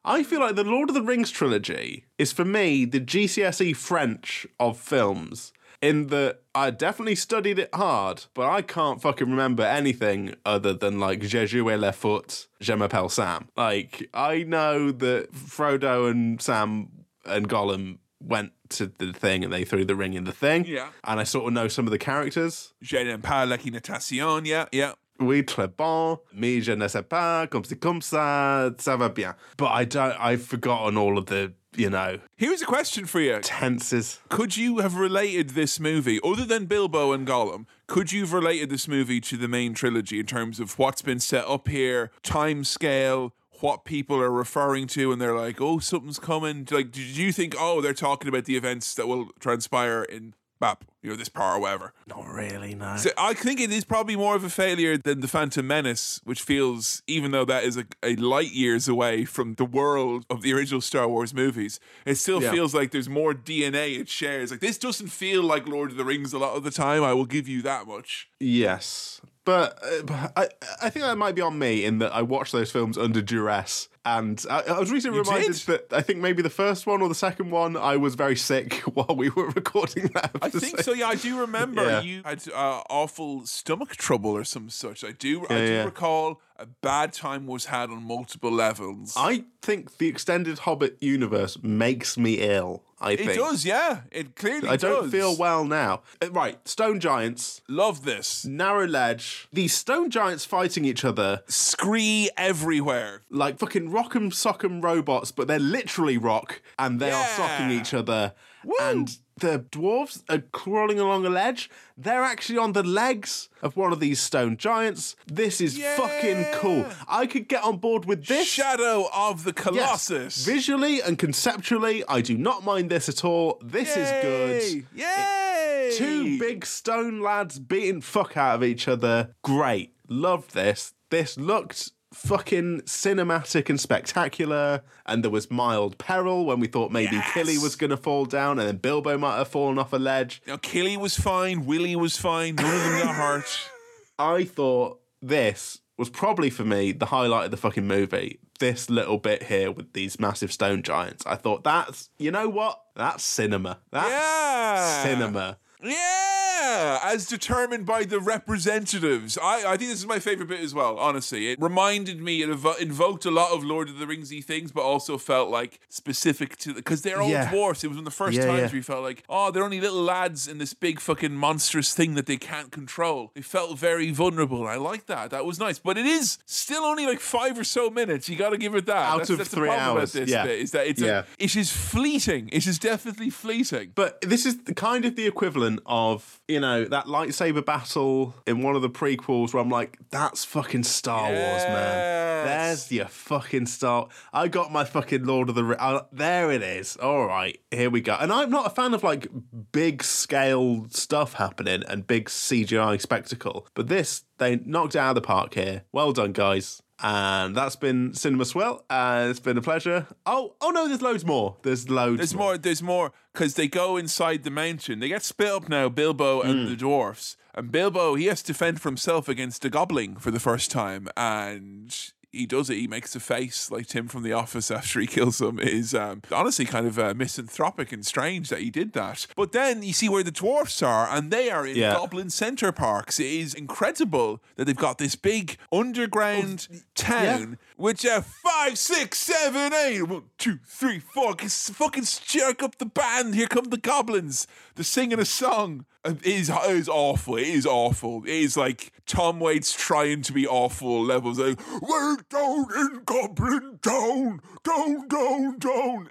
I feel like the Lord of the Rings trilogy is for me the GCSE French of films. in that I definitely studied it hard, but I can't fucking remember anything other than like Je jouais le foot, je m'appelle Sam. Like, I know that Frodo and Sam and Gollum went to the thing and they threw the ring in the thing. Yeah. And I sort of know some of the characters. Je pas l'équitation. Yeah, yeah. Oui, très bon. Mais je ne sais pas, comme c'est comme ça, ça va bien. But I don't, I've forgotten all of the, you know, Here's a question for you. tenses. Could you have related this movie, other than Bilbo and Gollum, could you have related this movie to the main trilogy in terms of what's been set up here, time scale, what people are referring to, and they're like, oh, something's coming? Like, did you think, oh, they're talking about the events that will transpire in map, you know, this part or whatever? Not really, no. So I think it is probably more of a failure than the Phantom Menace, which feels, even though that is a, a light years away from the world of the original Star Wars movies, it still Yeah. feels like there's more DNA it shares. Like this doesn't feel like Lord of the Rings a lot of the time. I will give you that much. Yes. But, uh, I, I think that might be on me in that I watched those films under duress. And I, I was recently You reminded did? that I think maybe the first one or the second one, I was very sick while we were recording that. I think so. Yeah, I do remember Yeah. you had uh, awful stomach trouble or some such. I do. I do yeah. recall a bad time was had on multiple levels. I think the extended Hobbit universe makes me ill. I it does. Yeah, it clearly. Does. I don't does. feel well now. Uh, Right, stone giants, Love this. narrow ledge. These stone giants fighting each other Scree everywhere. like fucking rock'em sock'em robots, but they're literally rock and they are socking each other. And the dwarves are crawling along a ledge. They're actually on the legs of one of these stone giants. This is fucking cool. I could get on board with this. Shadow of the Yes. Colossus. Visually and conceptually, I do not mind this at all. This is good. Yay! Yay! Two big stone lads beating fuck out of each other. Great. Loved this. This looked fucking cinematic and spectacular. And there was mild peril when we thought maybe Yes. Kili was going to fall down and then Bilbo might have fallen off a ledge. Now, Kili was fine. Willie was fine. None of them got hurt. I thought this was probably for me the highlight of the fucking movie. This little bit here with these massive stone giants. I thought that's, you know what? That's cinema. That's Yeah. cinema. Yeah, as determined by the representatives. I, I think this is my favorite bit as well, honestly. It reminded me, it evo- invoked a lot of Lord of the Ringsy things, but also felt like specific to because they're all Yeah. dwarfs. It was one of the first Yeah, times yeah. we felt like, oh, they're only little lads in this big fucking monstrous thing that they can't control. They felt very vulnerable. I like that. That was nice. But it is still only like five or so minutes. You got to give it that. Out that's, of that's three the problem hours, About yeah. bit, is that it's Yeah. a, it is fleeting. It is definitely fleeting. But this is the, kind of the equivalent of, you know, that lightsaber battle in one of the prequels where I'm like, that's fucking Star Wars, man. There's your fucking Star. I got my fucking Lord of the uh, There it is. All right, here we go. And I'm not a fan of like big scale stuff happening and big CGI spectacle. But this, they knocked out of the park here. Well done, guys. And that's been Cinema Swill. And it's been a pleasure. Oh, oh no, there's loads more. There's loads There's more. There's more because they go inside the mountain. They get split up now. Bilbo and hmm. the dwarfs. And Bilbo he has to fend for himself against a goblin for the first time, and he does it. He makes a face like Tim from The Office after he kills him. It Is um, honestly kind of uh, misanthropic and strange that he did that. But then you see where the dwarfs are, and they are in Yeah. Goblin Center Parcs. It is incredible that they've got this big underground town with uh, five, six, seven, eight, one, two, three, four. Fucking jerk up the band. Here come the goblins. They're singing a song. It is, it is awful. It is awful. It is like Tom Waits trying to be awful levels. Like, we're down in Goblin Town. Down, down, down.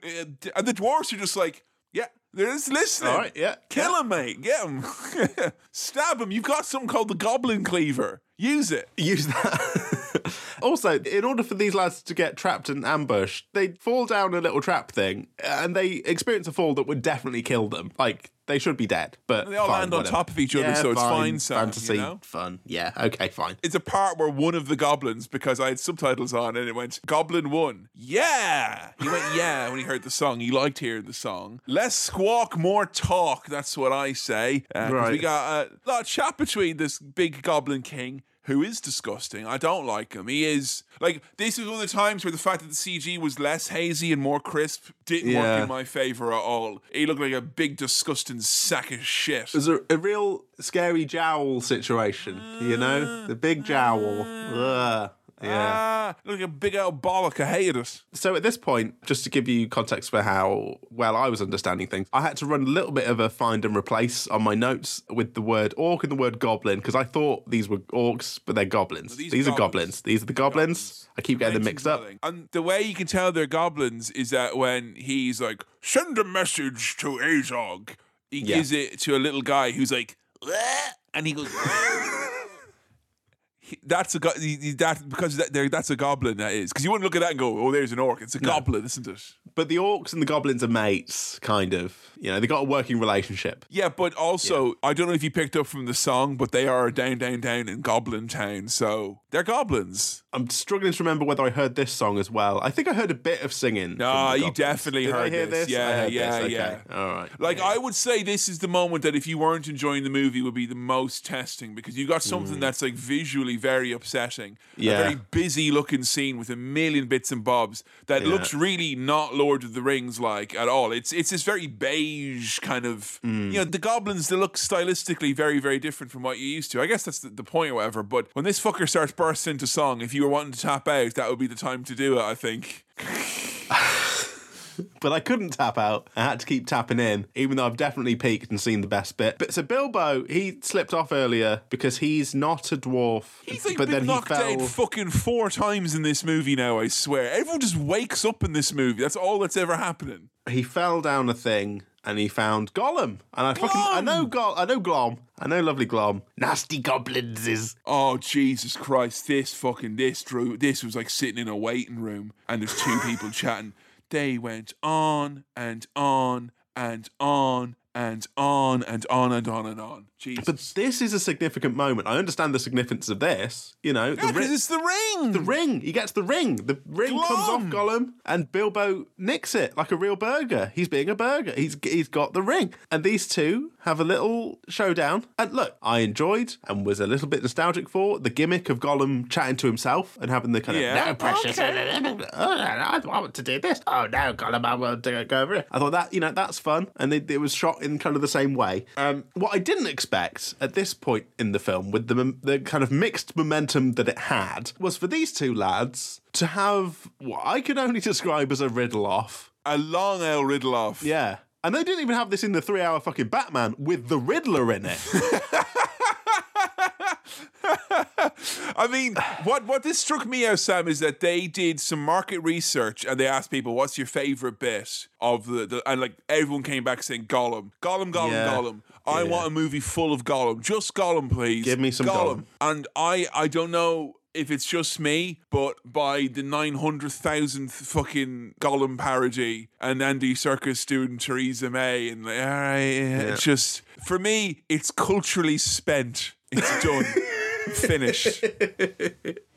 And the dwarfs are just like, yeah, they're just listening. All right, yeah, Kill him, mate. Get him. Stab him. You've got something called the Goblin Cleaver. Use it. use that. also, in order for these lads to get trapped and ambushed, they fall down a little trap thing, and they experience a fall that would definitely kill them. Like they should be dead, but They all fine, land on whatever. top of each other, Yeah, so it's fine, Sam, fantasy, you know? fun. Yeah, okay, fine. It's a part where one of the goblins, because I had subtitles on, and it went Goblin One. Yeah, he went yeah when he heard the song. He liked hearing the song. Less squawk, more talk. That's what I say. Uh, 'cause We got a lot of chat between this big Goblin King. Who is disgusting. I don't like him. He is like this is one of the times where the fact that the CG was less hazy and more crisp didn't Yeah. work in my favor at all. He looked like a big disgusting sack of shit. There's a, a real scary jowl situation, you know? The big jowl. Ah. Ugh. Yeah. Ah, look like a big old bollock. I hated it. So at this point, just to give you context for how well I was understanding things, I had to run a little bit of a find and replace on my notes with the word orc and the word goblin because I thought these were orcs, but they're goblins. these these are goblins. goblins. These are the goblins. I keep getting them mixed up. And the way you can tell they're goblins is that when he's like, send a message to Azog, he Yeah. gives it to a little guy who's like, "Wah?" and he goes, He- that's a go- he- that because that, that's a goblin that is because you wouldn't look at that and go oh there's an orc it's a goblin isn't it But the orcs and the goblins are mates, kind of. You know, they got a working relationship. yeah but also I don't know if you picked up from the song but they are down down down in Goblin Town so they're goblins I'm struggling to remember whether I heard this song as well. I think I heard a bit of singing. No, you definitely Did I heard hear this. this. Yeah, yeah, this. Okay. yeah. All right. Like I would say this is the moment that if you weren't enjoying the movie would be the most testing because you got something hmm. that's like visually very upsetting. Mm. Yeah. A very busy looking scene with a million bits and bobs that Yeah. looks really not Lord of the Rings like at all. It's it's this very beige kind of Mm. you know, the goblins they look stylistically very, very different from what you used to. I guess that's the, the point or whatever. But when this fucker starts bursting into song, if you were wanting to tap out, that would be the time to do it, I think. but I couldn't tap out. I had to keep tapping in, even though I've definitely peaked and seen the best bit. But so Bilbo, he slipped off earlier because he's not a dwarf. He's like but been then he knocked fell. out fucking four times in this movie now, I swear. Everyone just wakes up in this movie. That's all that's ever happening. he fell down a thing and he found Gollum. And I fucking I know Gol I know Glom. I know lovely Glom. Nasty goblins is Oh Jesus Christ! This fucking this drew. This was like sitting in a waiting room, and there's two people chatting. They went on and on and on and on and on and on and on. Jesus. But this is a significant moment. I understand the significance of this. You know, the, yeah, because ri- it's the ring. the ring. He gets the ring. The ring comes off Glom. Gollum, and Bilbo nicks it like a real burger. He's being a burger. He's he's got the ring, and these two have a little showdown. And look, I enjoyed and was a little bit nostalgic for the gimmick of Gollum chatting to himself and having the kind Yeah. of no precious. Oh, I want to do this. Oh no, Gollum, I want to go over it. I thought that you know that's fun, and it, it was shot in kind of the same way. Um, what I didn't expect at this point in the film, with the the kind of mixed momentum that it had, was for these two lads to have what I can only describe as a riddle off. a long L riddle off. Yeah. And they didn't even have this in the three hour fucking Batman with the Riddler in it. I mean, what what this struck me as Sam, is that they did some market research and they asked people, "What's your favorite bit of the?" the and like everyone came back saying Gollum, Gollum, Gollum, Yeah. Gollum. I Yeah. want a movie full of Gollum, just Gollum, please. Give me some Gollum. And I I don't know if it's just me, but by the nine hundred thousandth fucking Gollum parody and Andy Serkis doing Theresa May, and like, all right, it's just for me, it's culturally spent. It's done, finished.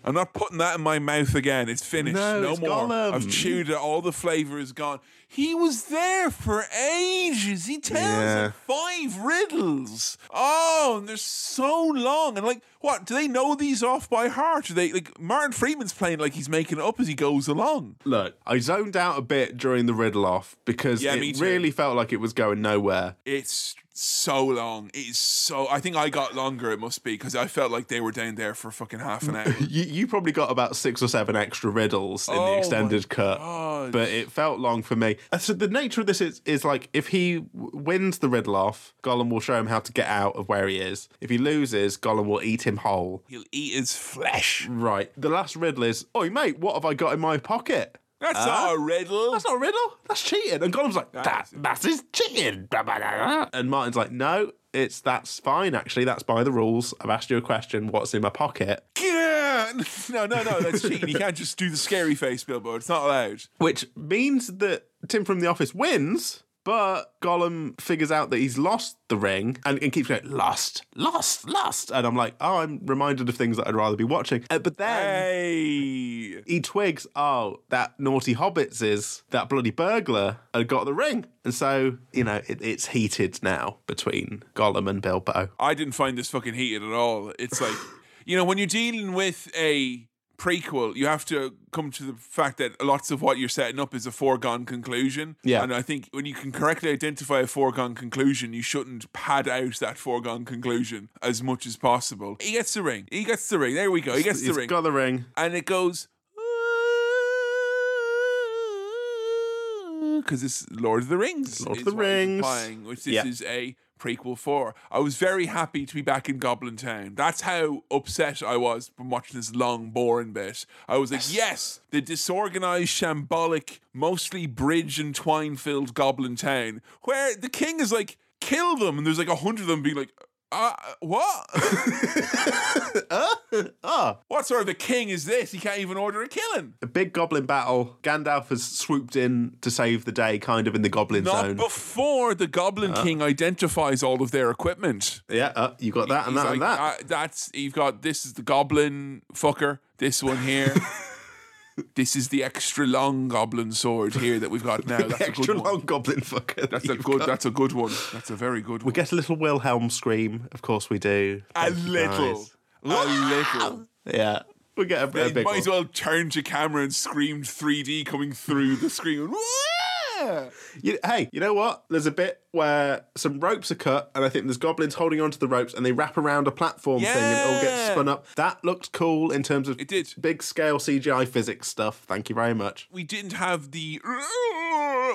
I'm not putting that in my mouth again. It's finished. No, No, it's more. Gollum. I've chewed it. All the flavor is gone. He was there for ages. He tells Yeah. five riddles. Oh, and they're so long. And like, what? Do they know these off by heart? Do they like Martin Freeman's playing like he's making it up as he goes along? Look, I zoned out a bit during the riddle off because Yeah, me it really felt like it was going nowhere. It's so long. It is so. I think I got longer. It must be because I felt like they were down there for fucking half an hour. You, you probably got about six or seven extra riddles in Oh the extended cut, God. but it felt long for me. Uh, So the nature of this is, is like if he wins the riddle off, Gollum will show him how to get out of where he is. If he loses, Gollum will eat him whole. He'll eat his flesh. Right. The last riddle is, "Oi, mate, what have I got in my pocket?" That's Huh? not a riddle. That's not a riddle. That's cheating. And Gollum's like, that, that is cheating. And Martin's like, no, it's that's fine. Actually, that's by the rules. I've asked you a question. What's in my pocket? Yeah. No, no, no. That's cheating. You can't just do the scary face, Bilbo. It's not allowed. Which means that Tim from the office wins. But Gollum figures out that he's lost the ring and, and keeps going, lost, lost, lost. And I'm like, oh, I'm reminded of things that I'd rather be watching. Uh, but then Hey. he twigs, oh, that naughty hobbits is that bloody burglar had got the ring. And so, you know, it, it's heated now between Gollum and Bilbo. I didn't find this fucking heated at all. It's like you know, when you're dealing with a prequel, you have to come to the fact that lots of what you're setting up is a foregone conclusion. Yeah. And I think when you can correctly identify a foregone conclusion, you shouldn't pad out that foregone conclusion as much as possible. He gets the ring. He gets the ring. There we go. He gets the He's ring. got the ring. and it goes because it's Lord of the Rings. Lord of the Rings. implying, which this Yeah. is a prequel for. I was very happy to be back in Goblin Town. That's how upset I was from watching this long, boring bit. I was like, yes, the disorganized, shambolic, mostly bridge and twine filled Goblin Town, where the king is like, kill them, and there's like a hundred of them being like. Uh, what? Ah, what sort of a king is this? He can't even order a killing. a big goblin battle. Gandalf has swooped in to save the day, kind of in the goblin Not zone. before the Goblin Uh. King identifies all of their equipment. yeah, uh, you got that and He's that and that. "Uh, that's you've got this is the Goblin fucker. This one here. this is the extra long Goblin sword here that we've got now. That's the a extra good long one. goblin fucker. That's a good. got. That's a good one. That's a very good one. We one. get a little Wilhelm scream. Of course we do. A Thank little. A little. Yeah, we get a, a big might one. as well turn to camera and scream 3D coming through the screen. Wah! You, hey, you know what? There's a bit where some ropes are cut, and I think there's goblins holding onto the ropes, and they wrap around a platform thing, and it all gets spun up. That looked cool in terms of It did. big scale CGI physics stuff. Thank you very much. we didn't have the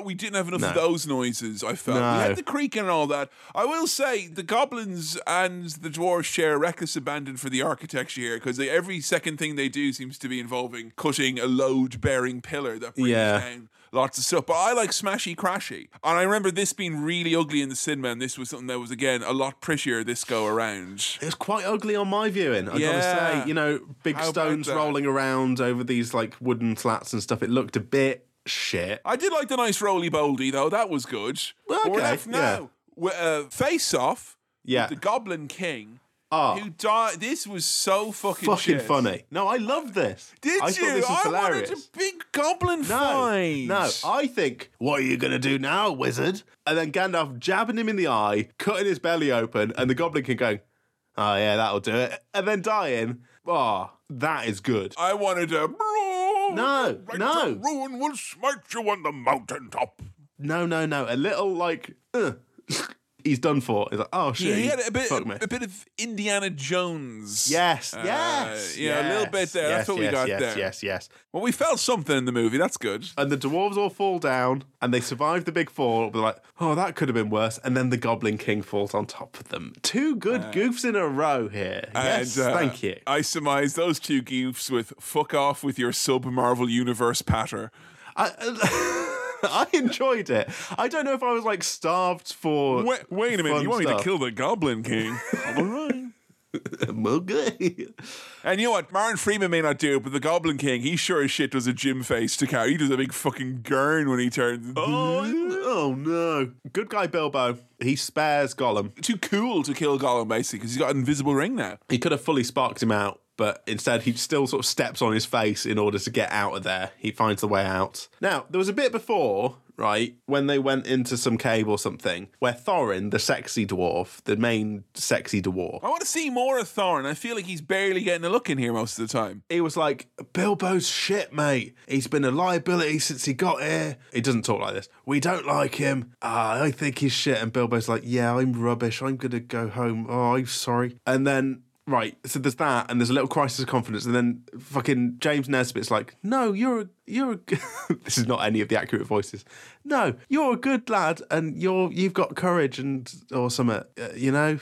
we didn't have enough of those noises i felt we had the creaking and all that i will say the goblins and the dwarves share reckless abandon for the architecture here because every second thing they do seems to be involving cutting a load bearing pillar that brings Yeah. down lots of stuff but i like smashy crashy and i remember this being really ugly in the cinema and this was something that was again a lot prettier this go around It was quite ugly on my viewing. I gotta say, you know, big How stones rolling around over these like wooden slats and stuff. It looked a bit shit. I did like the nice roly boldy though. That was good. Well, we're okay, left now. with, Uh, face off. Yeah. The Goblin King. Oh. Who died? This was so fucking Fucking shit. funny. No, I loved this. Did I you? Thought this was I hilarious. wanted a big goblin No, fight. no. I think, what are you going to do now, wizard? And then Gandalf jabbing him in the eye, cutting his belly open, and the Goblin can go. oh, yeah, that'll do it. And then dying. Oh, that is good. I wanted a. No, right no. ruin will smite you on the mountaintop. No, no, no. A little, like, uh, he's done for. He's like, oh, shit. He had a bit, me. a bit of Indiana Jones. Yes, Uh, yes. yeah, a little bit there. That's yes, what we got yes, there. Yes, yes. Yes. Well, we felt something in the movie. That's good. And the dwarves all fall down and they survive the big fall. They're like, oh, that could have been worse. And then the Goblin King falls on top of them. Two good goofs in a row here. Yes, And, uh, thank you. I surmise those two goofs with "fuck off" with your sub Marvel Universe patter. I, I enjoyed it. I don't know if I was like starved for. Wait, wait a minute! You want me to kill the Goblin King? All right. Good. And you know what? Martin Freeman may not do it, but the Goblin King, he sure as shit does a gym face to cow. He does a big fucking gurn when he turns. Oh, oh no. Good guy Bilbo. He spares Gollum. Too cool to kill Gollum, basically, because he's got an invisible ring now. He could have fully sparked him out, but instead he still sort of steps on his face in order to get out of there. He finds the way out. Now, there was a bit before, right, when they went into some cave or something, where Thorin, the sexy dwarf, the main sexy dwarf, I want to see more of Thorin. I feel like he's barely getting a look in here most of the time. he was like, Bilbo's shit, mate. He's been a liability since he got here. He doesn't talk like this. We don't like him. Ah, I think he's shit. And Bilbo's like, yeah, I'm rubbish. I'm going to go home. Oh, I'm sorry. And then, right, so there's that, and there's a little crisis of confidence. And then fucking James Nesbitt's like, no, you're a, you're a, g-" this is not any of the accurate voices. No, you're a good lad, and you're, you've got courage and, or something, uh, you know?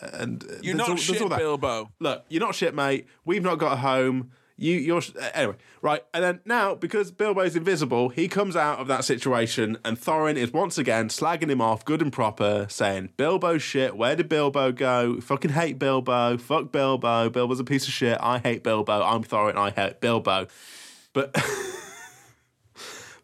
And uh, You're not all- shit, Bilbo. look, you're not shit, mate. We've not got a home. You, you're anyway, right? And then now, because Bilbo's invisible, he comes out of that situation, and Thorin is once again slagging him off, good and proper, saying, Bilbo shit. Where did Bilbo go? Fucking hate Bilbo. Fuck Bilbo. Bilbo's a piece of shit. I hate Bilbo. I'm Thorin. I hate Bilbo." But.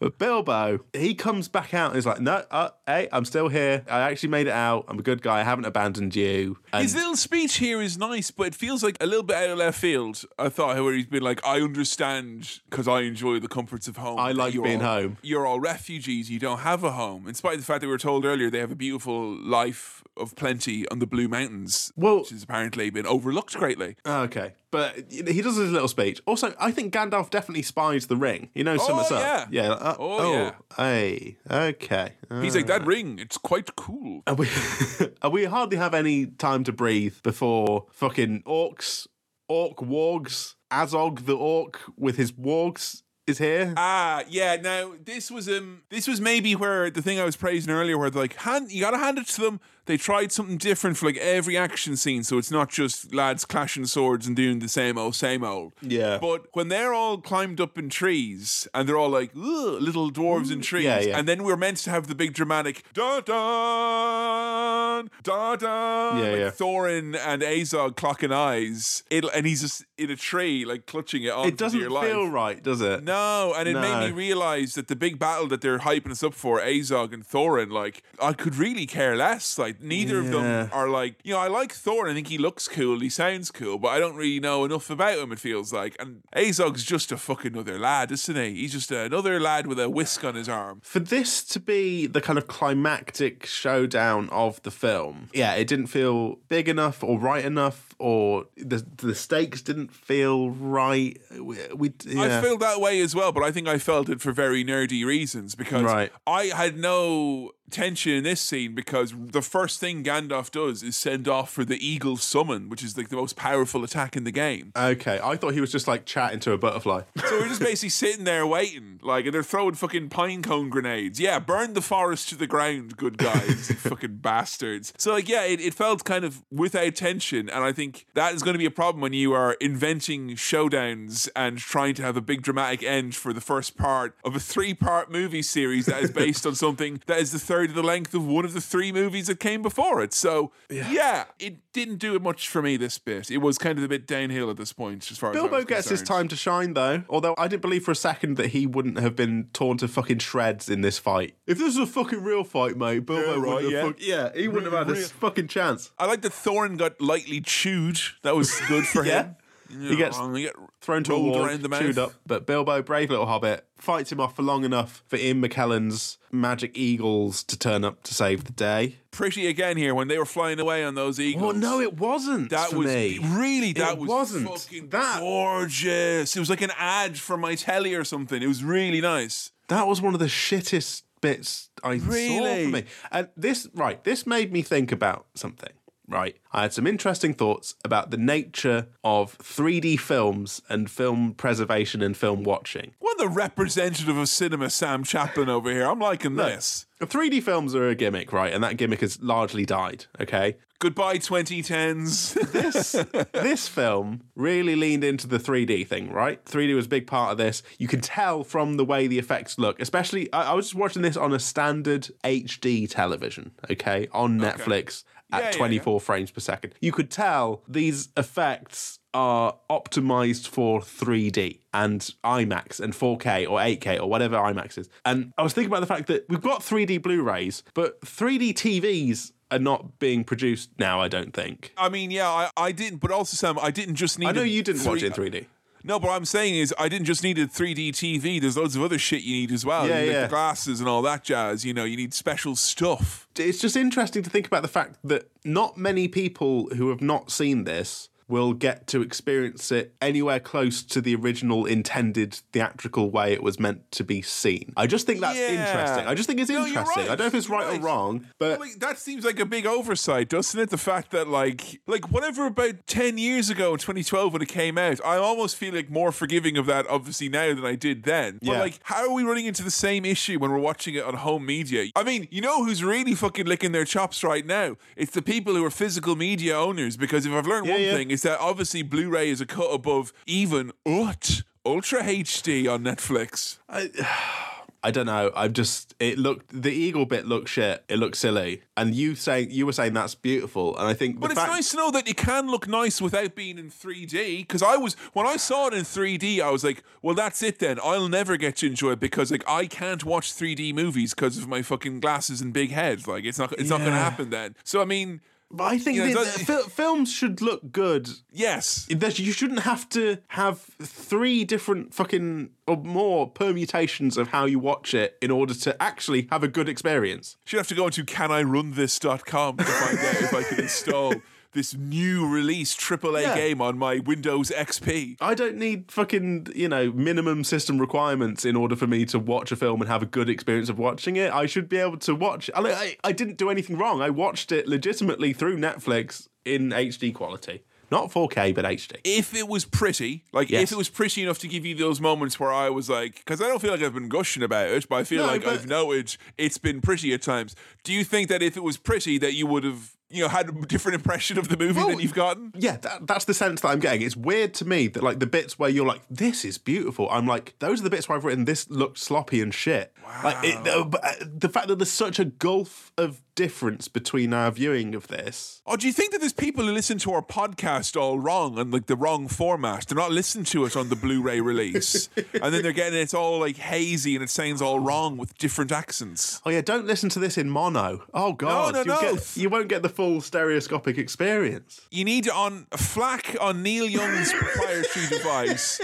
But Bilbo, he comes back out and he's like, "No, uh, hey, I'm still here. I actually made it out. I'm a good guy. I haven't abandoned you." And His little speech here is nice, but it feels like a little bit out of left field. I thought where he's been like, I understand because I enjoy the comforts of home. I like being all- home." You're all refugees. You don't have a home. In spite of the fact that we were told earlier they have a beautiful life of plenty on the Blue Mountains, Well- which has apparently been overlooked greatly. Okay. But he does his little speech. Also, I think Gandalf definitely spies the ring. He knows Oh, something's yeah. up. Yeah. uh, Oh, yeah. Hey. Okay. He's like, that ring, it's quite cool. And we, and we hardly have any time to breathe before fucking orcs, orc wargs, Azog the orc with his wargs is here. Ah, yeah. Now this was um, this was maybe where the thing I was praising earlier, where they're like, hand, you gotta hand it to them. They tried something different for like every action scene, so it's not just lads clashing swords and doing the same old, same old. Yeah. But when they're all climbed up in trees and they're all like little dwarves in mm, trees, Yeah, yeah. and then we're meant to have the big dramatic da da da da, Yeah, like yeah. Thorin and Azog clocking eyes, it, and he's just in a tree like clutching it on. it doesn't your feel life. right, does it? No, and it made No. me realize that the big battle that they're hyping us up for, Azog and Thorin, like I could really care less. Like neither of them are like you know I like Thor. I think he looks cool, he sounds cool, but I don't really know enough about him. It feels like, and Azog's just a fucking other lad, isn't he? He's just another lad with a whisk on his arm. For this to be the kind of climactic showdown of the film, yeah, it didn't feel big enough or right enough, or the the stakes didn't feel right. We, we yeah. I feel that way as well, but I think I felt it for very nerdy reasons because Right. I had no tension in this scene because the first thing Gandalf does is send off for the Eagle Summon, which is like the most powerful attack in the game. okay, I thought he was just like chatting to a butterfly. So we're just basically sitting there waiting, like, and they're throwing fucking pine cone grenades. Yeah, burn the forest to the ground, good guys, fucking bastards. So, like, yeah, it, it felt kind of without tension, and I think that is going to be a problem when you are inventing showdowns and trying to have a big dramatic end for the first part of a three-part movie series that is based on something that is the third of the length of one of the three movies that came before it. So, yeah, it didn't do it much for me. This bit, it was kind of a bit downhill at this point, as far as Bilbo was gets his time to shine, though. Although I didn't believe for a second that he wouldn't have been torn to fucking shreds in this fight. If this was a fucking real fight, mate, Bilbo Yeah, would right, have yeah. fuck- yeah, he wouldn't have had a Real- fucking chance. I like that Thorin got lightly chewed. That was good for Yeah. him. He gets get thrown to a wall, around the chewed up. But Bilbo, brave little hobbit, fights him off for long enough for Ian McKellen's magic eagles to turn up to save the day. Pretty again here when they were flying away on those oh, eagles. Oh no, it wasn't. that was me. really that It was wasn't. fucking That- gorgeous. It was like an ad for my telly or something. It was really nice. That was one of the shittest bits I saw Really? for me. And this, right, this made me think about something. Right, I had some interesting thoughts about the nature of 3D films and film preservation and film watching. What the representative of cinema, Sam Chaplin over here. I'm liking this. 3D films are a gimmick, right? And that gimmick has largely died, okay? Goodbye 2010s. this this film really leaned into the 3D thing, right? 3D was a big part of this. You can tell from the way the effects look, especially I, I was just watching this on a standard HD television, okay, on Netflix Yeah, at yeah, 24 frames per second. You could tell these effects are optimized for 3D and IMAX and 4K or 8K or whatever IMAX is. And I was thinking about the fact that we've got 3D Blu-rays, but 3D TVs are not being produced now, I don't think. I mean, yeah, I, I didn't, but also Sam, I didn't just need. I know you didn't watch it in 3D. No, but what I'm saying is, I didn't just need a 3D TV. There's loads of other shit you need as well. Yeah, you need, yeah. Glasses and all that jazz. You know, you need special stuff. It's just interesting to think about the fact that not many people who have not seen this will get to experience it anywhere close to the original intended theatrical way it was meant to be seen. I just think that's Yeah. interesting. I just think it's No, interesting. right. I don't know if it's right, Right. or wrong, but Like, that seems like a big oversight, doesn't it? The fact that, like, like whatever about 10 years ago in 2012 when it came out, I almost feel like more forgiving of that, obviously, now than I did then. But, Yeah. like, how are we running into the same issue when we're watching it on home media? I mean, you know who's really fucking licking their chops right now? It's the people who are physical media owners, because if I've learned Yeah, one thing, it's that obviously Blu ray is a cut above even UT. Ultra HD on Netflix. I don't know. I'm just it looked the eagle bit looked shit. It looked silly. And you saying you were saying that's beautiful. And I think But it's fact, nice to know that it can look nice without being in 3D. Because I was when I saw it in 3D, I was like, "Well, that's it then. I'll never get to enjoy it because like I can't watch 3D movies because of my fucking glasses and big head. Like it's not it's not going to happen then." So I mean, But I think You know, the- that- the fil- films should look good yes, That you shouldn't have to have three different fucking or more permutations of how you watch it in order to actually have a good experience. should have to go into canirunthis.com to find out if I can install this new release AAA Yeah. game on my Windows XP. I don't need fucking, you know, minimum system requirements in order for me to watch a film and have a good experience of watching it. I should be able to watch. I, I, I didn't do anything wrong. I watched it legitimately through Netflix in HD quality. Not 4K, but HD. if it was pretty, like Yes. if it was pretty enough to give you those moments where I was like, because I don't feel like I've been gushing about it, but I feel No, like I've noted it's been pretty at times. Do you think that if it was pretty, that you would have, you know, had a different impression of the movie Well, than you've gotten? Yeah, that, that's the sense that I'm getting. It's weird to me that like the bits where you're like, "This is beautiful." I'm like, those are the bits where I've written this looked sloppy and shit. Wow. Like it, uh, uh, the fact that there's such a gulf of difference between our viewing of this. Or do you think that there's people who listen to our podcast all wrong and like the wrong format? They're not listening to it on the Blu-ray release, and then they're getting it's all like hazy and it sounds all wrong with different accents. Oh yeah, don't listen to this in mono. Oh god, no, you'll no. Get, you won't get the full stereoscopic experience. You need it on FLAC on Neil Young's proprietary device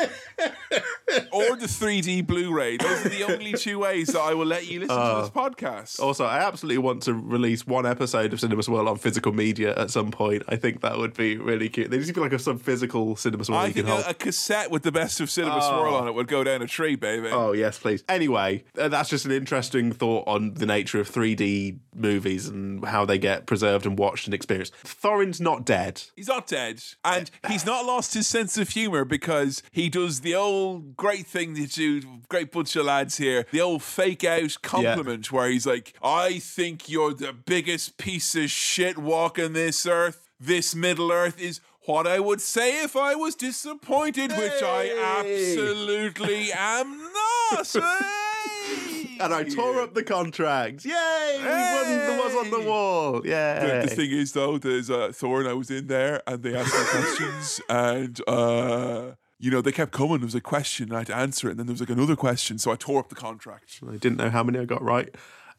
or the 3D Blu-ray. Those are the only two ways that I will let you listen to this podcast. Also, I absolutely want to release one episode of Cinema Swirl on physical media at some point. I think that would be really cute. There needs to be like a, some physical Cinema Swirl I you can think a, a cassette with the best of Cinema Swirl on it would go down a tree, baby. Oh, yes, please. Anyway, uh, that's just an interesting thought on the nature of 3D movies and how they get preserved and watched and experienced. Thorin's not dead. He's not dead, and he's not lost his sense of humor because he does the old great thing to do great bunch of lads here, the old fake out compliment where he's like, "I think you're the biggest piece of shit walking this earth. This Middle Earth is." What I would say if I was disappointed, which I absolutely am not. Hey! And I tore up the contract. Yay! We won the was on the wall. Yeah. The, the thing is, though, there's uh, Thorn. I was in there, and they asked me questions, and uh, you know they kept coming. There was a question, and I had to answer it, and then there was like another question, so I tore up the contract. I didn't know how many I got right.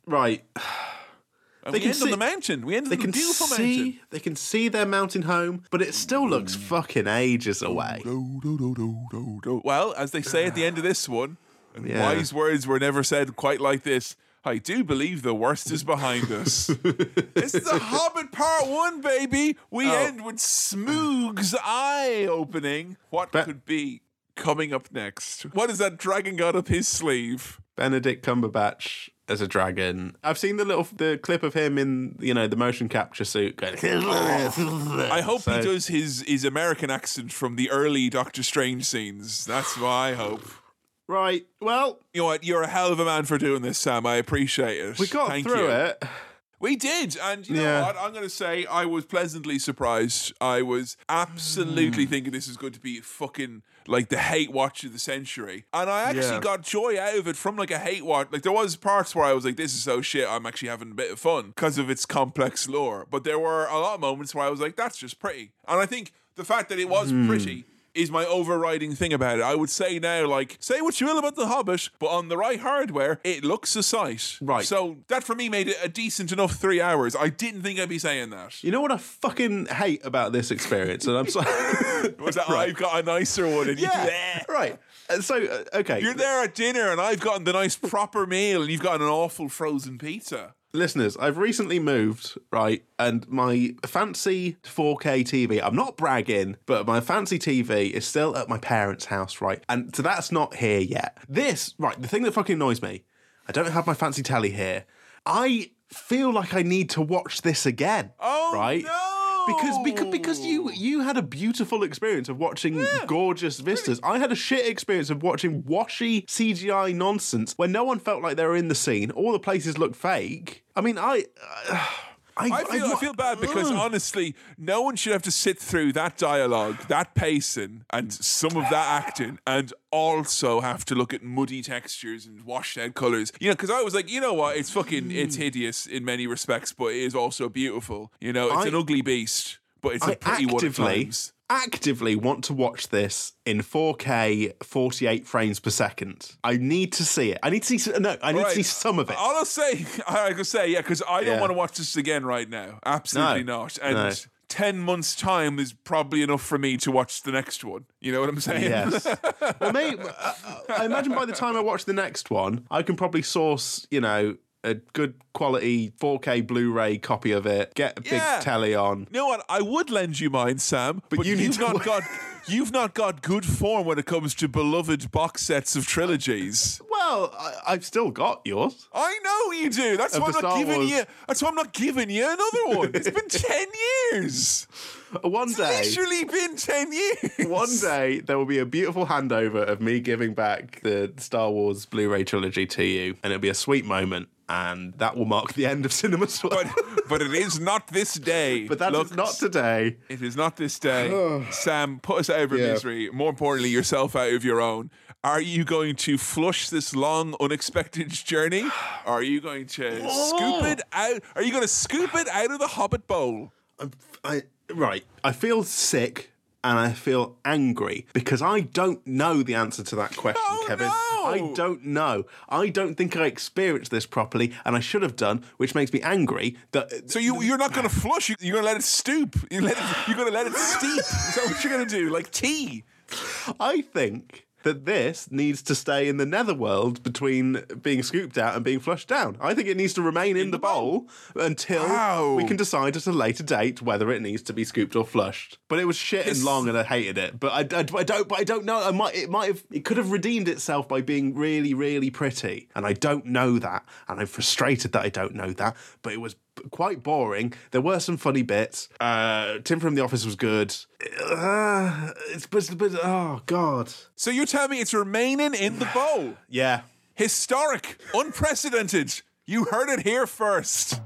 Right. And They we can ended on the mountain. We ended They on can the beautiful see mountain. they can see their mountain home, but it still looks mm. fucking ages away. Well, as they say at the end of this one, and Yeah. wise words were never said quite like this. I do believe the worst is behind us. this is the Hobbit Part One, baby. We Oh. end with Smaug's eye opening. What could be coming up next? What is that dragon got up his sleeve? Benedict Cumberbatch as a dragon. I've seen the little the clip of him in you know the motion capture suit going. I hope So- he does his his American accent from the early Doctor Strange scenes. That's what I hope. Right. Well, You know what? You're a hell of a man for doing this, Sam. I appreciate it. we got Thank through you. it. We did, and you know Yeah. what? I'm going to say I was pleasantly surprised. I was absolutely Hmm. thinking this is going to be fucking like the hate watch of the century, and I actually Yeah. got joy out of it from like a hate watch. Like there was parts where I was like, "This is so shit." I'm actually having a bit of fun because of its complex lore, but there were a lot of moments where I was like, "That's just pretty," and I think the fact that it was Hmm. pretty. Is my overriding thing about it. I would say now, like, say what you will about The Hobbit, but on the right hardware, it looks a sight. Right. So that for me made it a decent enough three hours. I didn't think I'd be saying that. You know what I fucking hate about this experience, and I'm sorry. Was that Right. I've got a nicer one and you yeah. right. So uh, okay. You're there at dinner and I've gotten the nice proper meal and you've gotten an awful frozen pizza. Listeners, I've recently moved, right? And my fancy 4K TV, I'm not bragging, but my fancy TV is still at my parents' house, right? And so that's not here yet. This, right, the thing that fucking annoys me, I don't have my fancy telly here. I feel like I need to watch this again. Oh, right? no! Because, because because you you had a beautiful experience of watching gorgeous vistas. I had a shit experience of watching washy CGI nonsense where no one felt like they were in the scene. All the places looked fake. I mean, I. Uh, I, I feel I, wa- feel bad because Ugh. honestly, no one should have to sit through that dialogue, that pacing, and some of that acting, and also have to look at muddy textures and washed out colors. You know, because I was like, you know what, it's fucking, it's mm. hideous in many respects, but it is also beautiful. You know, it's I- an ugly beast, but it's a I pretty one at times. Actively want to watch this in 4K, 48 frames per second. I need to see it. I need to see. No, I need Right. to see some of it. All I'll say, I could say, yeah, because I don't Yeah. want to watch this again right now. Absolutely No. not. And No. 10 months' time is probably enough for me to watch the next one. You know what I'm saying? Yes. well, maybe, uh, I imagine by the time I watch the next one, I can probably source, you know, a good quality 4K Blu-ray copy of it. Get a big Yeah. telly on. You know what? I would lend you mine, Sam, but, you you've not got you've not got good form when it comes to beloved box sets of trilogies. Well, I, I've still got yours. I know you do. That's Of why I'm not giving Wars. you. That's why I'm not giving you another one. It's been ten years. One day, Literally been ten years. one day there will be a beautiful handover of me giving back the Star Wars Blu-ray trilogy to you, and it'll be a sweet moment, and that will mark the end of Cinema Swill. But but it is not this day. But that is Look, not today. It is not this day. Sam, put us out of our Yeah. misery. More importantly, yourself out of your own. Are you going to flush this long, unexpected journey? Are you going to scoop it out? Are you going to scoop it out of the Hobbit bowl? I'm, I right. I feel sick and I feel angry because I don't know the answer to that question, Oh, Kevin. no. I don't know. I don't think I experienced this properly, and I should have done, which makes me angry. That So you you're not going to flush. You- You're going to let it stoop. You let it, you're going to let it steep. Is that what you're going to do? Like tea? I think that this needs to stay in the netherworld between being scooped out and being flushed down. I think it needs to remain in, the, bowl, until Wow. we can decide at a later date whether it needs to be scooped or flushed. But it was shit It's- and long, and I hated it. But I, I, I don't. But I don't know. I might. It might have. It could have redeemed itself by being really, really pretty, and I don't know that. And I'm frustrated that I don't know that. But it was quite boring. There were some funny bits. Uh, Tim from The Office was good. Uh, it's but, but oh god, So you're telling me it's remaining in the bowl? yeah. Historic, unprecedented. You heard it here first.